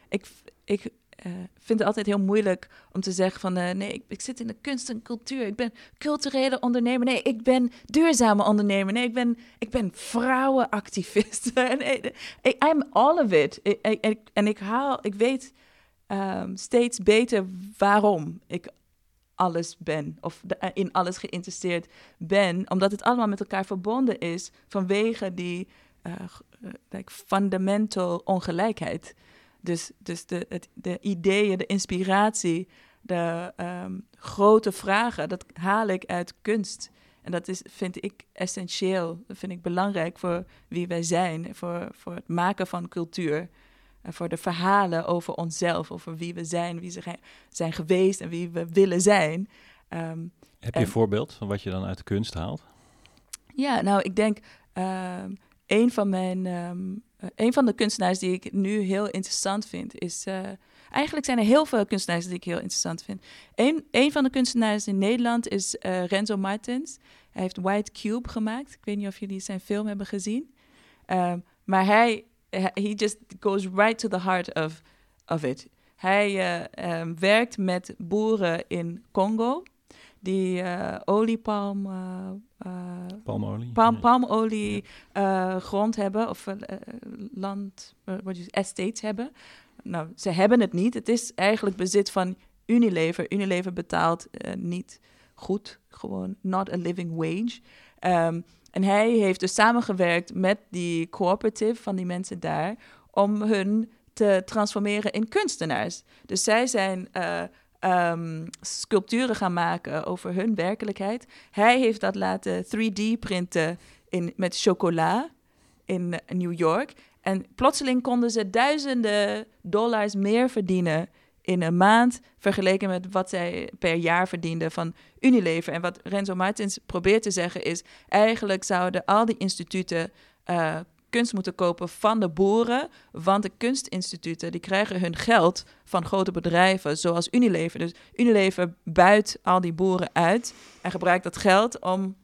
ik, ik uh, vind het altijd heel moeilijk om te zeggen van uh, nee, ik, ik, zit in de kunst en cultuur. Ik ben culturele ondernemer. Nee, ik ben duurzame ondernemer. Nee, ik ben, ik ben vrouwenactivist. I'm all of it. En ik, haal, ik weet um, steeds beter waarom ik alles ben of de, in alles geïnteresseerd ben, omdat het allemaal met elkaar verbonden is vanwege die uh, fundamental ongelijkheid. Dus, dus de, het, de ideeën, de inspiratie, de um, grote vragen, dat haal ik uit kunst. En dat is, vind ik essentieel. Dat vind ik belangrijk voor wie wij zijn, voor, voor het maken van cultuur. En voor de verhalen over onszelf, over wie we zijn, wie ze zijn geweest en wie we willen zijn. Um, Heb je een voorbeeld van wat je dan uit de kunst haalt? Ja, nou, ik denk um, een van mijn um, uh, een van de kunstenaars die ik nu heel interessant vind, is. Uh, eigenlijk zijn er heel veel kunstenaars die ik heel interessant vind. Een, van de kunstenaars in Nederland is uh, Renzo Martens. Hij heeft White Cube gemaakt. Ik weet niet of jullie zijn film hebben gezien. Um, maar hij he just goes right to the heart of, of it. Hij um, werkt met boeren in Congo die uh, oliepalm, uh, palmolie, palm, palmolie grond hebben of land, wat je estates hebben. Nou, ze hebben het niet. Het is eigenlijk bezit van Unilever. Unilever betaalt niet goed, gewoon not a living wage. Um, en hij heeft dus samengewerkt met die cooperative van die mensen daar om hun te transformeren in kunstenaars. Dus zij zijn um, sculpturen gaan maken over hun werkelijkheid. Hij heeft dat laten 3D printen in, met chocola in New York. En plotseling konden ze duizenden dollars meer verdienen in een maand vergeleken met wat zij per jaar verdienden van Unilever. En wat Renzo Martins probeert te zeggen is, eigenlijk zouden al die instituten uh, kunst moeten kopen van de boeren. Want de kunstinstituten die krijgen hun geld van grote bedrijven zoals Unilever. Dus Unilever buit al die boeren uit en gebruikt dat geld om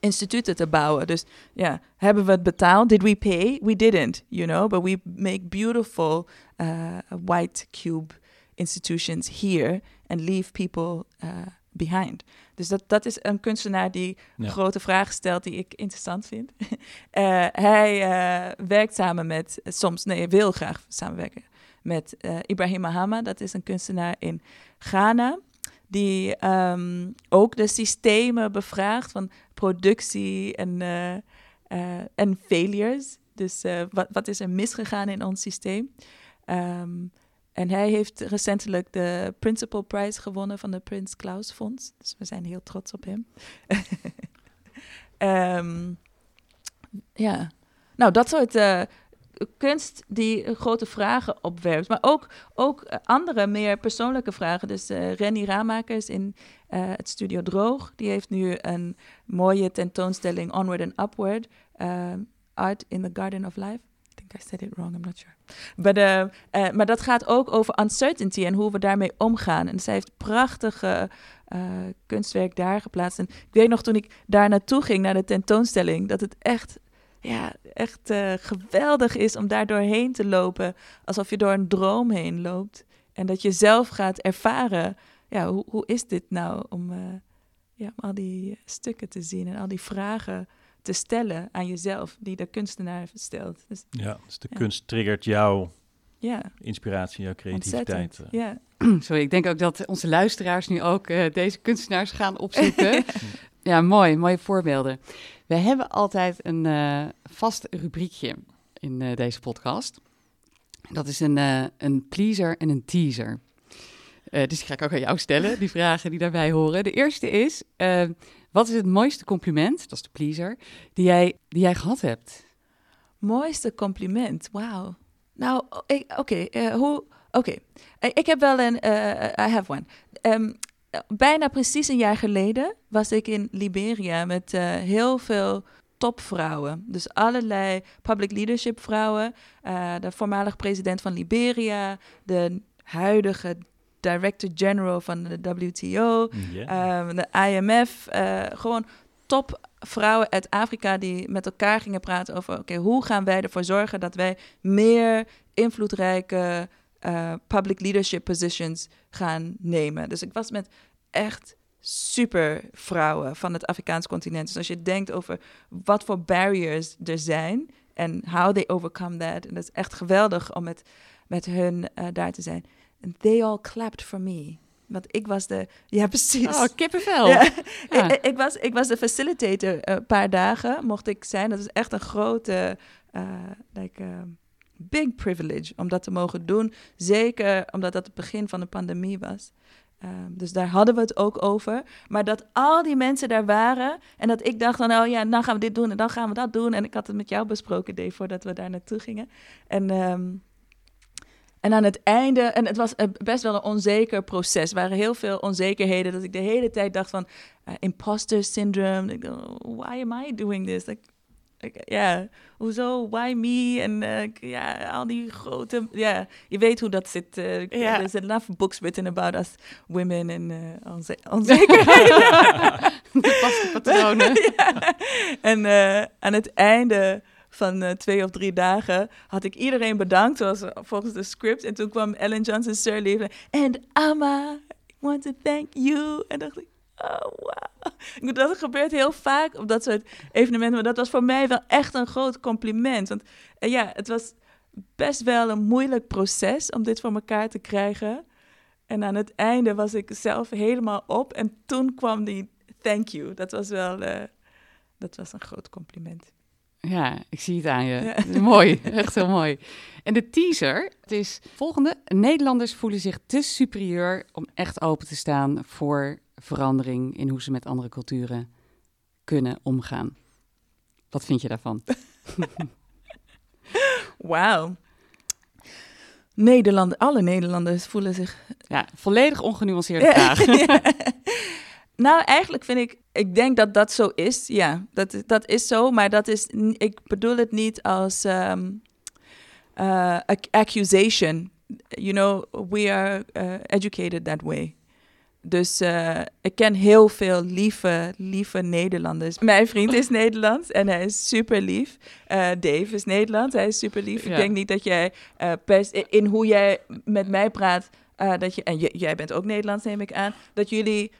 instituten te bouwen. Dus ja, hebben we het betaald? Did we pay? We didn't, you know, but we make beautiful uh, white cube institutions here and leave people uh, behind. Dus dat, dat is een kunstenaar die grote vragen stelt die ik interessant vind. uh, hij uh, werkt samen met, soms, nee, wil graag samenwerken met uh, Ibrahim Mahama. Dat is een kunstenaar in Ghana. Die um, ook de systemen bevraagt van productie en, en failures. Dus wat, wat is er misgegaan in ons systeem? Um, en hij heeft recentelijk de Principal Prize gewonnen van de Prins Klaus Fonds. Dus we zijn heel trots op hem. um, ja, nou dat soort uh, kunst die grote vragen opwerpt. Maar ook, ook andere meer persoonlijke vragen. Dus uh, Renny Ramakers in uh, het Studio Droog. Die heeft nu een mooie tentoonstelling Onward and Upward. Art in the Garden of Life. I said it wrong, I'm not sure. But, uh, maar dat gaat ook over uncertainty en hoe we daarmee omgaan. En zij heeft prachtige uh, kunstwerk daar geplaatst. En ik weet nog toen ik daar naartoe ging, naar de tentoonstelling, dat het echt, ja, echt geweldig is om daar doorheen te lopen. Alsof je door een droom heen loopt. En dat je zelf gaat ervaren, ja, hoe, hoe is dit nou om, ja, om al die stukken te zien en al die vragen te stellen aan jezelf, die de kunstenaar stelt. Dus, ja, dus de kunst triggert jouw ja. inspiratie, jouw creativiteit. Eh. Ja. Sorry, ik denk ook dat onze luisteraars nu ook uh, deze kunstenaars gaan opzoeken. ja, mooi, mooie voorbeelden. We hebben altijd een uh, vast rubriekje in uh, deze podcast. Dat is een, een pleaser en een teaser. dus die ga ik ook aan jou stellen, die vragen die daarbij horen. De eerste is, wat is het mooiste compliment, dat is de pleaser, die jij, die jij gehad hebt? Mooiste compliment, wauw. Nou, oké, eh, hoe... Oké, eh, ik heb wel een... Uh, I have one. Um, bijna precies een jaar geleden was ik in Liberia met heel veel topvrouwen. Dus allerlei public leadership vrouwen. De voormalig president van Liberia, de huidige director general van de WTO, ehm, de IMF. Uh, gewoon top vrouwen uit Afrika die met elkaar gingen praten over: oké, hoe gaan wij ervoor zorgen dat wij meer invloedrijke uh, public leadership positions gaan nemen. Dus ik was met echt super vrouwen van het Afrikaans continent. Dus als je denkt over wat voor barriers er zijn en how they overcome that, en dat is echt geweldig om met, met hun uh, daar te zijn. And they all clapped for me. Want ik was de... Ja, precies. Oh, kippenvel. Ja. ja. Ik, ik, was, ik was de facilitator een paar dagen, mocht ik zijn. Dat is echt een grote... Uh, like, uh, big privilege om dat te mogen doen. Zeker omdat dat het begin van de pandemie was. Um, dus daar hadden we het ook over. Maar dat al die mensen daar waren en dat ik dacht van, oh ja, dan gaan we dit doen en dan gaan we dat doen. En ik had het met jou besproken, Dave, voordat we daar naartoe gingen. En, um, en aan het einde, en het was best wel een onzeker proces. Er waren heel veel onzekerheden, dat ik de hele tijd dacht van, uh, imposter syndrome. Ik dacht, why am I doing this? Like, ja, hoezo, why me? En uh, ja, al die grote, ja, je weet hoe dat zit. Uh, ja. There's enough books written about us women en uh, onze onzekerheden. Vaste patronen. ja. En aan het einde van twee of drie dagen had ik iedereen bedankt, zoals volgens de script. En toen kwam Ellen Johnson Sirleaf en Amma, I want to thank you. En dacht ik, oh wow. Dat gebeurt heel vaak op dat soort evenementen. Maar dat was voor mij wel echt een groot compliment. Want uh, ja, het was best wel een moeilijk proces om dit voor elkaar te krijgen. En aan het einde was ik zelf helemaal op. En toen kwam die thank you. Dat was wel dat was een groot compliment. Ja, ik zie het aan je. Ja. Mooi, echt heel mooi. En de teaser, het is volgende. Nederlanders voelen zich te superieur om echt open te staan voor verandering in hoe ze met andere culturen kunnen omgaan. Wat vind je daarvan? Wauw. Nederland, alle Nederlanders voelen zich. Ja, volledig ongenuanceerde vraag. Nou, eigenlijk vind ik, ik denk dat dat zo is. Ja, dat, dat is zo, maar dat is, ik bedoel het niet als um, uh, accusation. You know, we are uh, educated that way. Dus uh, ik ken heel veel lieve, lieve Nederlanders. Mijn vriend is Nederlands en hij is super lief. Uh, Dave is Nederlands, hij is super lief. Ja. Ik denk niet dat jij uh, pers in hoe jij met mij praat, dat je, en jij bent ook Nederlands, neem ik aan, dat jullie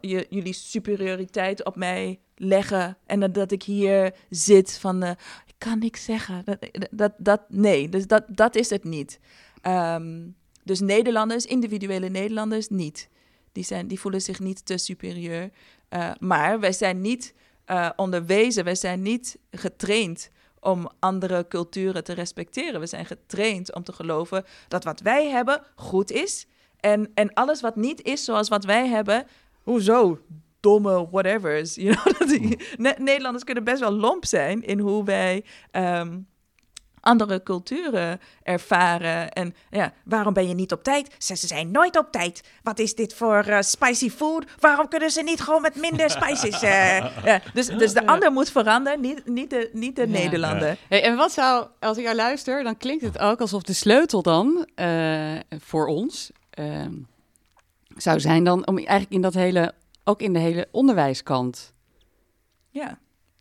je, jullie superioriteit op mij leggen en dat, dat ik hier zit van, ik kan niks zeggen. Dat, dat, dat, nee, dus dat, dat is het niet. Um, dus Nederlanders, individuele Nederlanders, niet. Die, zijn, die voelen zich niet te superieur. Uh, maar wij zijn niet uh, onderwezen, wij zijn niet getraind om andere culturen te respecteren. We zijn getraind om te geloven dat wat wij hebben goed is. En, en alles wat niet is zoals wat wij hebben, hoezo? Domme whatevers. You know? Nederlanders kunnen best wel lomp zijn in hoe wij um, andere culturen ervaren. En ja, waarom ben je niet op tijd? Ze, ze zijn nooit op tijd. Wat is dit voor uh, spicy food? Waarom kunnen ze niet gewoon met minder spices? Uh, ja, dus, dus de ander moet veranderen, niet, niet de, niet de ja. Nederlander. Hey, en wat zou, als ik jou luister, dan klinkt het ook alsof de sleutel dan uh, voor ons ehm, zou zijn dan om eigenlijk in dat hele, ook in de hele onderwijskant. Ja.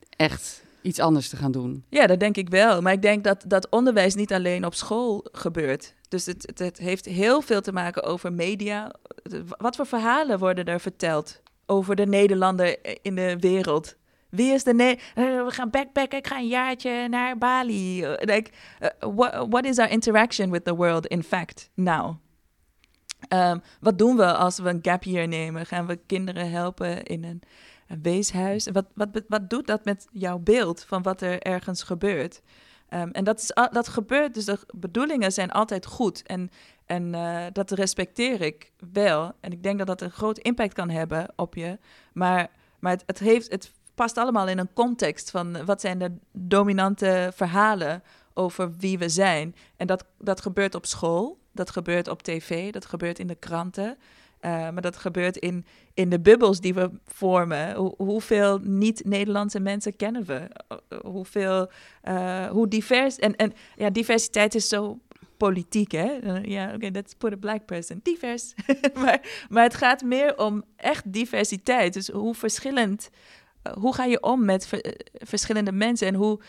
Echt iets anders te gaan doen. Ja, dat denk ik wel. Maar ik denk dat dat onderwijs niet alleen op school gebeurt. Dus het, het, heeft heel veel te maken over media. Wat voor verhalen worden er verteld over de Nederlander in de wereld? Wie is de ne uh, we gaan backpacken, ik ga een jaartje naar Bali. Like, uh, what, what is our interaction with the world in fact now? Um, wat doen we als we een gap year nemen? Gaan we kinderen helpen in een weeshuis. Wat, wat, wat doet dat met jouw beeld van wat er ergens gebeurt? Um, en dat, is, dat gebeurt, dus de bedoelingen zijn altijd goed. En, en uh, dat respecteer ik wel. En ik denk dat dat een groot impact kan hebben op je. Maar, maar het, het, heeft, het past allemaal in een context van wat zijn de dominante verhalen over wie we zijn. En dat, dat gebeurt op school, dat gebeurt op tv, dat gebeurt in de kranten. Uh, maar dat gebeurt in, in de bubbels die we vormen. Hoe, hoeveel niet-Nederlandse mensen kennen we? Hoeveel, uh, hoe divers... En, en ja, diversiteit is zo politiek, hè? Ja, oké, okay, let's put a black person. Divers. maar, maar het gaat meer om echt diversiteit. Dus hoe verschillend hoe ga je om met verschillende mensen en hoe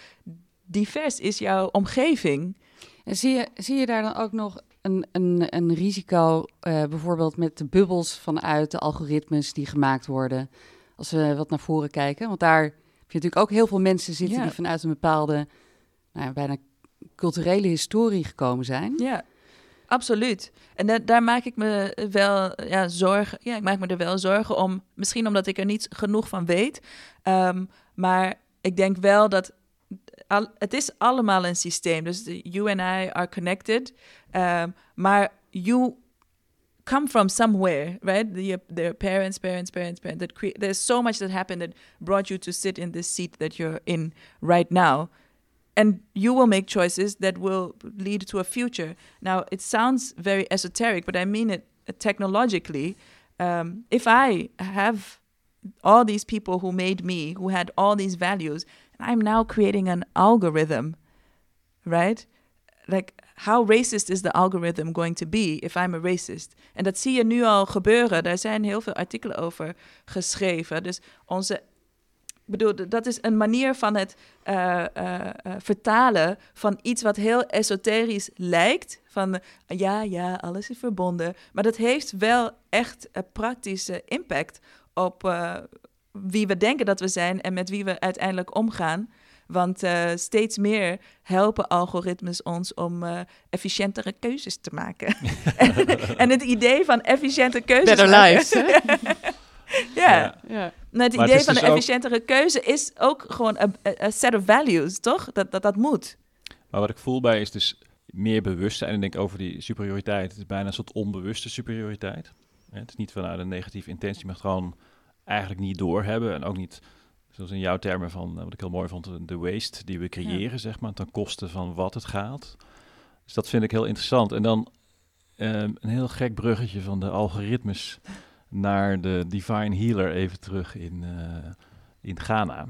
divers is jouw omgeving? En zie je, zie je daar dan ook nog een, een, een risico, uh, bijvoorbeeld met de bubbels vanuit de algoritmes die gemaakt worden, als we wat naar voren kijken? Want daar heb je natuurlijk ook heel veel mensen zitten die vanuit een bepaalde, nou bijna culturele historie gekomen zijn. Ja, absoluut. En daar maak ik me wel ja, zorgen. Ja, ik maak me er wel zorgen om. Misschien omdat ik er niet genoeg van weet. Um, maar ik denk wel dat al, het is allemaal een systeem. Dus you and I are connected. Um, maar you come from somewhere, right? The, the parents, parents, parents, parents. That create, there's so much that happened that brought you to sit in this seat that you're in right now. And you will make choices that will lead to a future. Now, it sounds very esoteric, but I mean it technologically. Um, if I have all these people who made me, who had all these values, and I'm now creating an algorithm, right? Like, how racist is the algorithm going to be if I'm a racist? En dat zie je nu al gebeuren. Daar zijn heel veel artikelen over geschreven. Dus onze bedoel, dat is een manier van het uh, uh, vertalen van iets wat heel esoterisch lijkt. Van ja, ja, alles is verbonden. Maar dat heeft wel echt een praktische impact op wie we denken dat we zijn en met wie we uiteindelijk omgaan. Want uh, steeds meer helpen algoritmes ons om uh, efficiëntere keuzes te maken. en, het idee van efficiënte keuzes. Better lives. ja. ja. Nou, het idee van dus een efficiëntere keuze is ook gewoon een set of values, toch? Dat, dat dat moet. Maar wat ik voel bij is dus meer bewustzijn. En ik denk over die superioriteit. Het is bijna een soort onbewuste superioriteit. Het is niet vanuit een negatieve intentie, maar gewoon eigenlijk niet doorhebben. En ook niet, zoals in jouw termen van, eh, wat ik heel mooi vond, de waste die we creëren, zeg maar, ten koste van wat het gaat. Dus dat vind ik heel interessant. En dan ehm, een heel gek bruggetje van de algoritmes naar de Divine Healer even terug in, uh, in Ghana.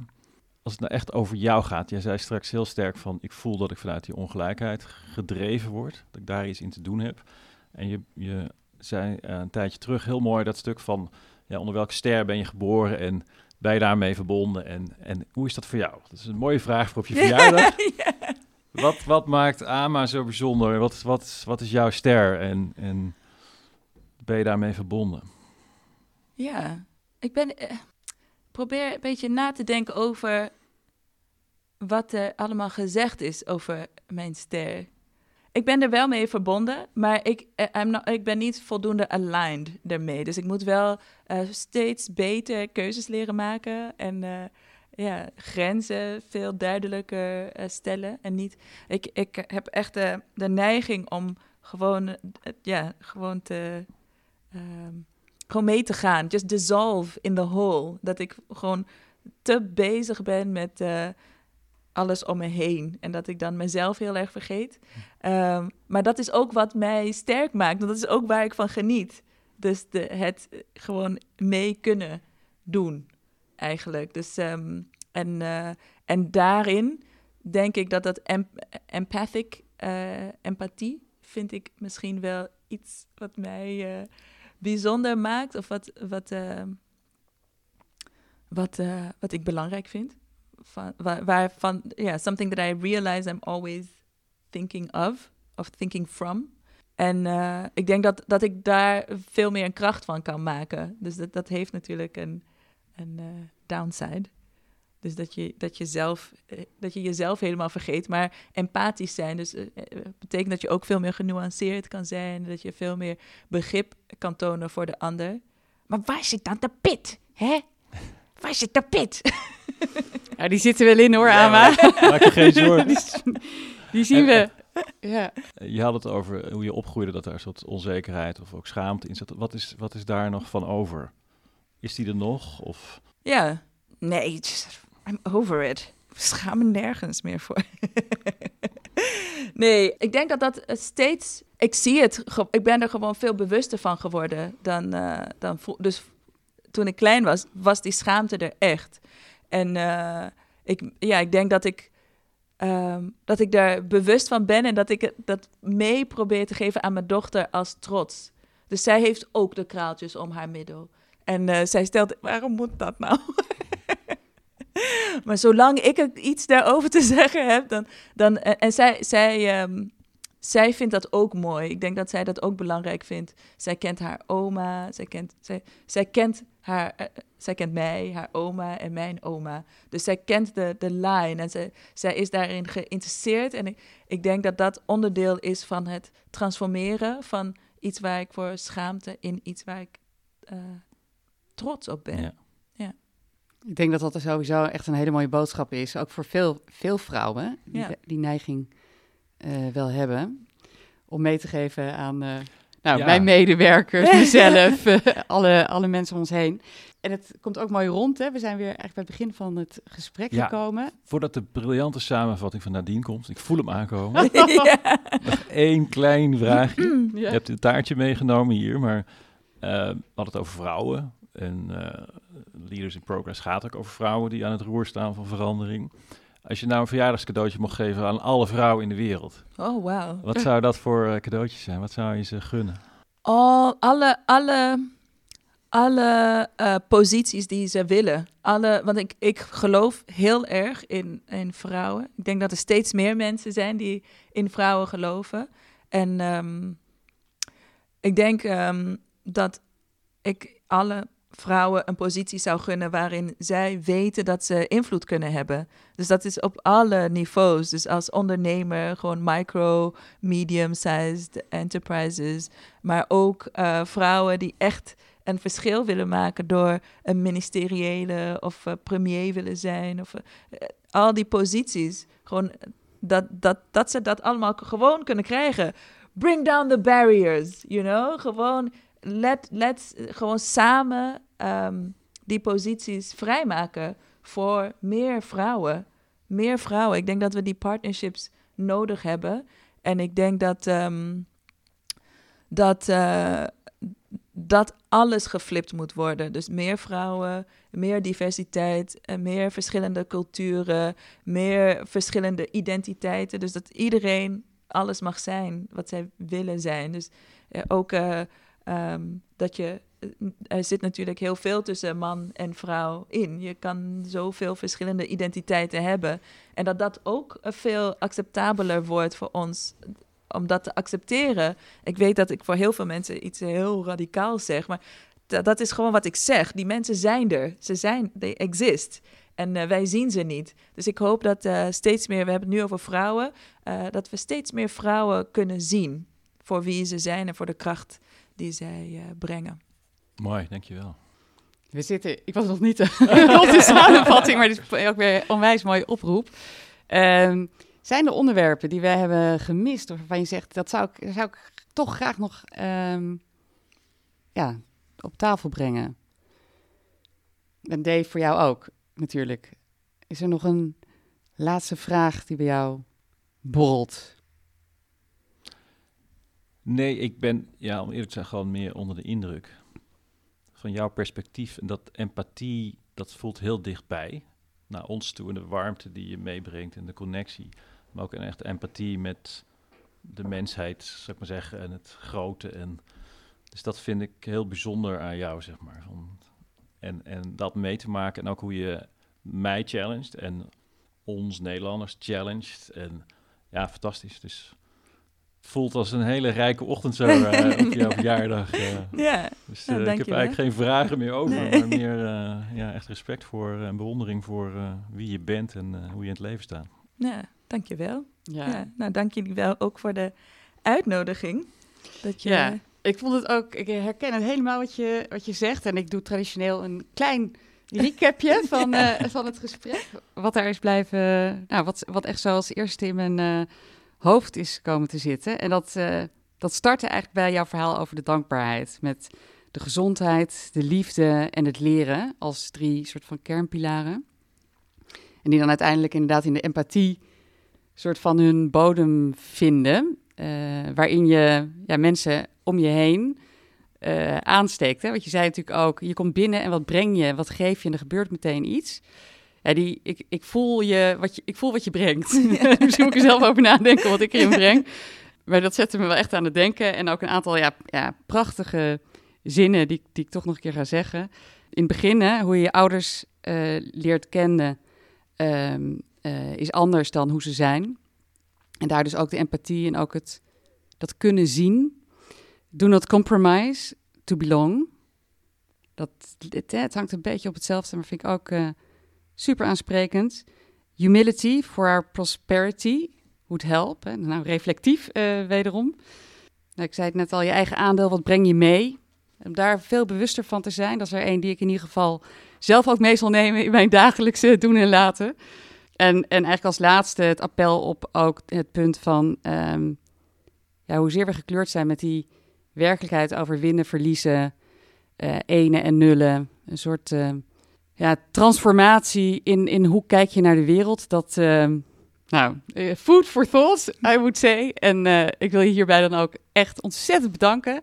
Als het nou echt over jou gaat, jij zei straks heel sterk van, ik voel dat ik vanuit die ongelijkheid gedreven word, dat ik daar iets in te doen heb. En je, je zei uh, een tijdje terug heel mooi dat stuk van, ja, onder welke ster ben je geboren en ben je daarmee verbonden? En, en hoe is dat voor jou? Dat is een mooie vraag voor op je verjaardag. wat, wat maakt Ama zo bijzonder? Wat, wat, wat is jouw ster en, en ben je daarmee verbonden? Ja, ik ben, eh, probeer een beetje na te denken over wat er allemaal gezegd is over mijn ster ik ben er wel mee verbonden, maar ik, eh, ik ben niet voldoende aligned ermee. Dus ik moet wel uh, steeds beter keuzes leren maken en uh, ja, grenzen veel duidelijker stellen. En niet, ik, ik heb echt de, de neiging om gewoon, ja, gewoon te, um, gewoon mee te gaan. Just dissolve in the whole. Dat ik gewoon te bezig ben met alles om me heen. En dat ik dan mezelf heel erg vergeet. Ehm, maar dat is ook wat mij sterk maakt. dat is ook waar ik van geniet. Dus de, het gewoon mee kunnen doen, eigenlijk. Dus, ehm, en, uh, en daarin denk ik dat dat empathic, uh, empathie, vind ik misschien wel iets wat mij uh, bijzonder maakt. Of wat, wat, ehm, wat, wat ik belangrijk vind van, waar, waarvan, ja, something that I realize I'm always thinking of, of thinking from. En uh, ik denk dat, dat ik daar veel meer een kracht van kan maken. Dus dat, dat heeft natuurlijk een, een uh, downside. Dus dat je, dat, je zelf, uh, dat je jezelf helemaal vergeet. Maar empathisch zijn, dus betekent dat je ook veel meer genuanceerd kan zijn. Dat je veel meer begrip kan tonen voor de ander. Maar waar zit dan de pit? Hè? Waar zit de pit? Ja, die zitten wel in hoor, Ama. Maak je geen zorgen. Die, zien we. Ja. Je had het over hoe je opgroeide, dat daar een soort onzekerheid of ook schaamte in zat. Wat is, wat is daar nog van over? Is die er nog? Of? Ja, nee, I'm over it. Ik schaam me nergens meer voor. nee, ik denk dat dat steeds... Ik zie het, ik ben er gewoon veel bewuster van geworden dan, uh, dan... Dus toen ik klein was, was die schaamte er echt. En uh, ik, ja, ik denk dat ik, um, dat ik daar bewust van ben en dat ik dat mee probeer te geven aan mijn dochter als trots. Dus zij heeft ook de kraaltjes om haar middel. En uh, zij stelt, waarom moet dat nou? maar zolang ik iets daarover te zeggen heb, dan... dan en, en zij, zij, ehm, zij vindt dat ook mooi. Ik denk dat zij dat ook belangrijk vindt. Zij kent haar oma, zij kent, zij, zij kent, haar, eh, zij kent mij, haar oma en mijn oma. Dus zij kent de, de line en zij, zij is daarin geïnteresseerd. En ik, ik denk dat dat onderdeel is van het transformeren van iets waar ik voor schaamte in iets waar ik uh, trots op ben. Ja. Ik denk dat dat er sowieso echt een hele mooie boodschap is. Ook voor veel, veel vrouwen die, Ja. die neiging eh, wel hebben. Om mee te geven aan eh, nou, Ja. mijn medewerkers, mezelf, eh, alle, alle mensen om ons heen. En het komt ook mooi rond. Hè? We zijn weer eigenlijk bij het begin van het gesprek Ja. gekomen. Voordat de briljante samenvatting van Nadine komt, ik voel hem aankomen. ja. Nog één klein vraagje. Ja. Je hebt een taartje meegenomen hier, maar eh, we hadden het over vrouwen. En eh, Leaders in Progress gaat ook over vrouwen die aan het roer staan van verandering. Als je nou een verjaardagscadeautje mocht geven aan alle vrouwen in de wereld, Oh, wauw. wat zou dat voor eh, cadeautjes zijn? Wat zou je ze gunnen? Oh, alle, alle, alle eh, posities die ze willen. Alle, want ik, ik geloof heel erg in, in vrouwen. Ik denk dat er steeds meer mensen zijn die in vrouwen geloven. En ehm, ik denk ehm, dat ik alle vrouwen een positie zou gunnen waarin zij weten dat ze invloed kunnen hebben. Dus dat is op alle niveaus. Dus als ondernemer, gewoon micro, medium-sized enterprises. Maar ook eh, vrouwen die echt een verschil willen maken door een ministeriële of eh, premier willen zijn. Of, eh, al die posities. Gewoon dat, dat, dat ze dat allemaal gewoon kunnen krijgen. Bring down the barriers, you know? Gewoon, let, let, gewoon samen ehm, die posities vrijmaken voor meer vrouwen. Meer vrouwen. Ik denk dat we die partnerships nodig hebben. En ik denk dat, ehm, dat, eh, dat alles geflipt moet worden. Dus meer vrouwen, meer diversiteit, en meer verschillende culturen, meer verschillende identiteiten. Dus dat iedereen alles mag zijn wat zij willen zijn. Dus eh, ook eh, ehm, dat je. Er zit natuurlijk heel veel tussen man en vrouw in. Je kan zoveel verschillende identiteiten hebben. En dat dat ook eh, veel acceptabeler wordt voor ons om dat te accepteren. Ik weet dat ik voor heel veel mensen iets heel radicaals zeg, maar dat, is gewoon wat ik zeg. Die mensen zijn er. Ze zijn, they exist. En eh, wij zien ze niet. Dus ik hoop dat eh, steeds meer, we hebben het nu over vrouwen, eh, dat we steeds meer vrouwen kunnen zien voor wie ze zijn en voor de kracht die zij eh, brengen. Mooi, dankjewel. We zitten, ik was nog niet eh, de samenvatting, maar dit is ook weer een onwijs mooie oproep. Ehm, zijn er onderwerpen die wij hebben gemist, of waarvan je zegt, dat zou ik, zou ik toch graag nog ehm, ja, op tafel brengen? En Dave, voor jou ook, natuurlijk. Is er nog een laatste vraag die bij jou borrelt? Nee, ik ben, ja, om eerlijk te zijn, gewoon meer onder de indruk van jouw perspectief. En dat empathie, dat voelt heel dichtbij naar ons toe. En de warmte die je meebrengt en de connectie. Maar ook een echte empathie met de mensheid, zou ik maar zeggen, en het grote. En, dus dat vind ik heel bijzonder aan jou, zeg maar. En, en dat mee te maken en ook hoe je mij challenged en ons Nederlanders challenged. En ja, fantastisch. Dus voelt als een hele rijke ochtend zo eh, op jouw verjaardag. eh. Ja, Dus Nou, eh, ik heb wel. eigenlijk geen vragen meer over, Nee. maar meer eh, ja, echt respect voor en bewondering voor eh, wie je bent en eh, hoe je in het leven staat. ja dankjewel. Ja. Ja. nou, dank jullie wel ook voor de uitnodiging. Dat je, Ja. Ik vond het ook, ik herken het helemaal wat je, wat je zegt. En ik doe traditioneel een klein recapje van, eh, van het gesprek. Wat daar is blijven, nou, wat, wat echt zo als eerste in mijn eh, hoofd is komen te zitten. En dat, eh, dat startte eigenlijk bij jouw verhaal over de dankbaarheid. Met de gezondheid, de liefde en het leren als drie soort van kernpilaren. En die dan uiteindelijk inderdaad in de empathie soort van hun bodem vinden. eh, waarin je ja, mensen om je heen eh, aansteekt. Hè? Want je zei natuurlijk ook, je komt binnen en wat breng je, wat geef je en er gebeurt meteen iets. Ja, die, ik, ik, voel je, wat je, ik voel wat je brengt. Misschien moet ik er zelf over nadenken wat ik erin breng. Maar dat zette me wel echt aan het denken. En ook een aantal ja, ja, prachtige zinnen die, die ik toch nog een keer ga zeggen. In het begin, hè, hoe je je ouders eh, leert kennen ehm, eh, is anders dan hoe ze zijn. En daar dus ook de empathie en ook het dat kunnen zien. Do not compromise to belong. Dat, het, het hangt een beetje op hetzelfde, maar vind ik ook uh, super aansprekend. Humility for our prosperity would help. Hè. Nou, reflectief uh, wederom. Nou, ik zei het net al, je eigen aandeel, wat breng je mee? Om daar veel bewuster van te zijn. Dat is er één die ik in ieder geval zelf ook mee zal nemen in mijn dagelijkse doen en laten. En, en eigenlijk als laatste het appel op ook het punt van um, ja, hoezeer we gekleurd zijn met die werkelijkheid over winnen, verliezen, uh, ene en nullen. Een soort uh, ja, transformatie in, in hoe kijk je naar de wereld. Dat, uh, nou, food for thought, I would say. En ik wil je hierbij dan ook echt ontzettend bedanken.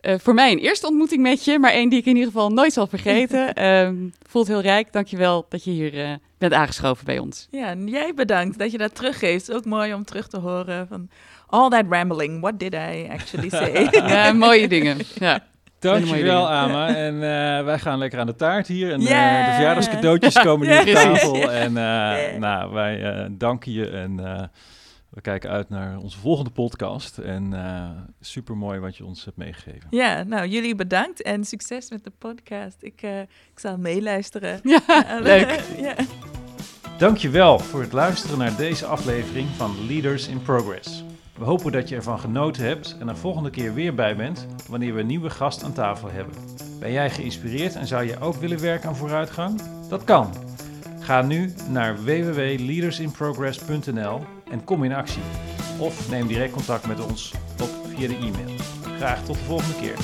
voor mij een eerste ontmoeting met je, maar één die ik in ieder geval nooit zal vergeten. um, voelt heel rijk. Dankjewel dat je hier bent aangeschoven bij ons. Ja, en jij bedankt dat je dat teruggeeft. Ook mooi om terug te horen van all that rambling. What did I actually say? ja, mooie dingen. Ja. Dankjewel, Ama. En uh, wij gaan lekker aan de taart hier. En yeah. uh, de verjaardagscadeautjes komen nu op tafel. En uh, nou, wij danken je en we kijken uit naar onze volgende podcast. En super mooi wat je ons hebt meegegeven. Ja, nou, jullie bedankt en succes met de podcast. Ik, ik zal meeluisteren. Ja, leuk. ja. Dankjewel voor het luisteren naar deze aflevering van Leaders in Progress. We hopen dat je ervan genoten hebt en er volgende keer weer bij bent wanneer we een nieuwe gast aan tafel hebben. Ben jij geïnspireerd en zou je ook willen werken aan vooruitgang? Dat kan. Ga nu naar www.leadersinprogress.nl en kom in actie. Of neem direct contact met ons op via de e-mail. Graag tot de volgende keer.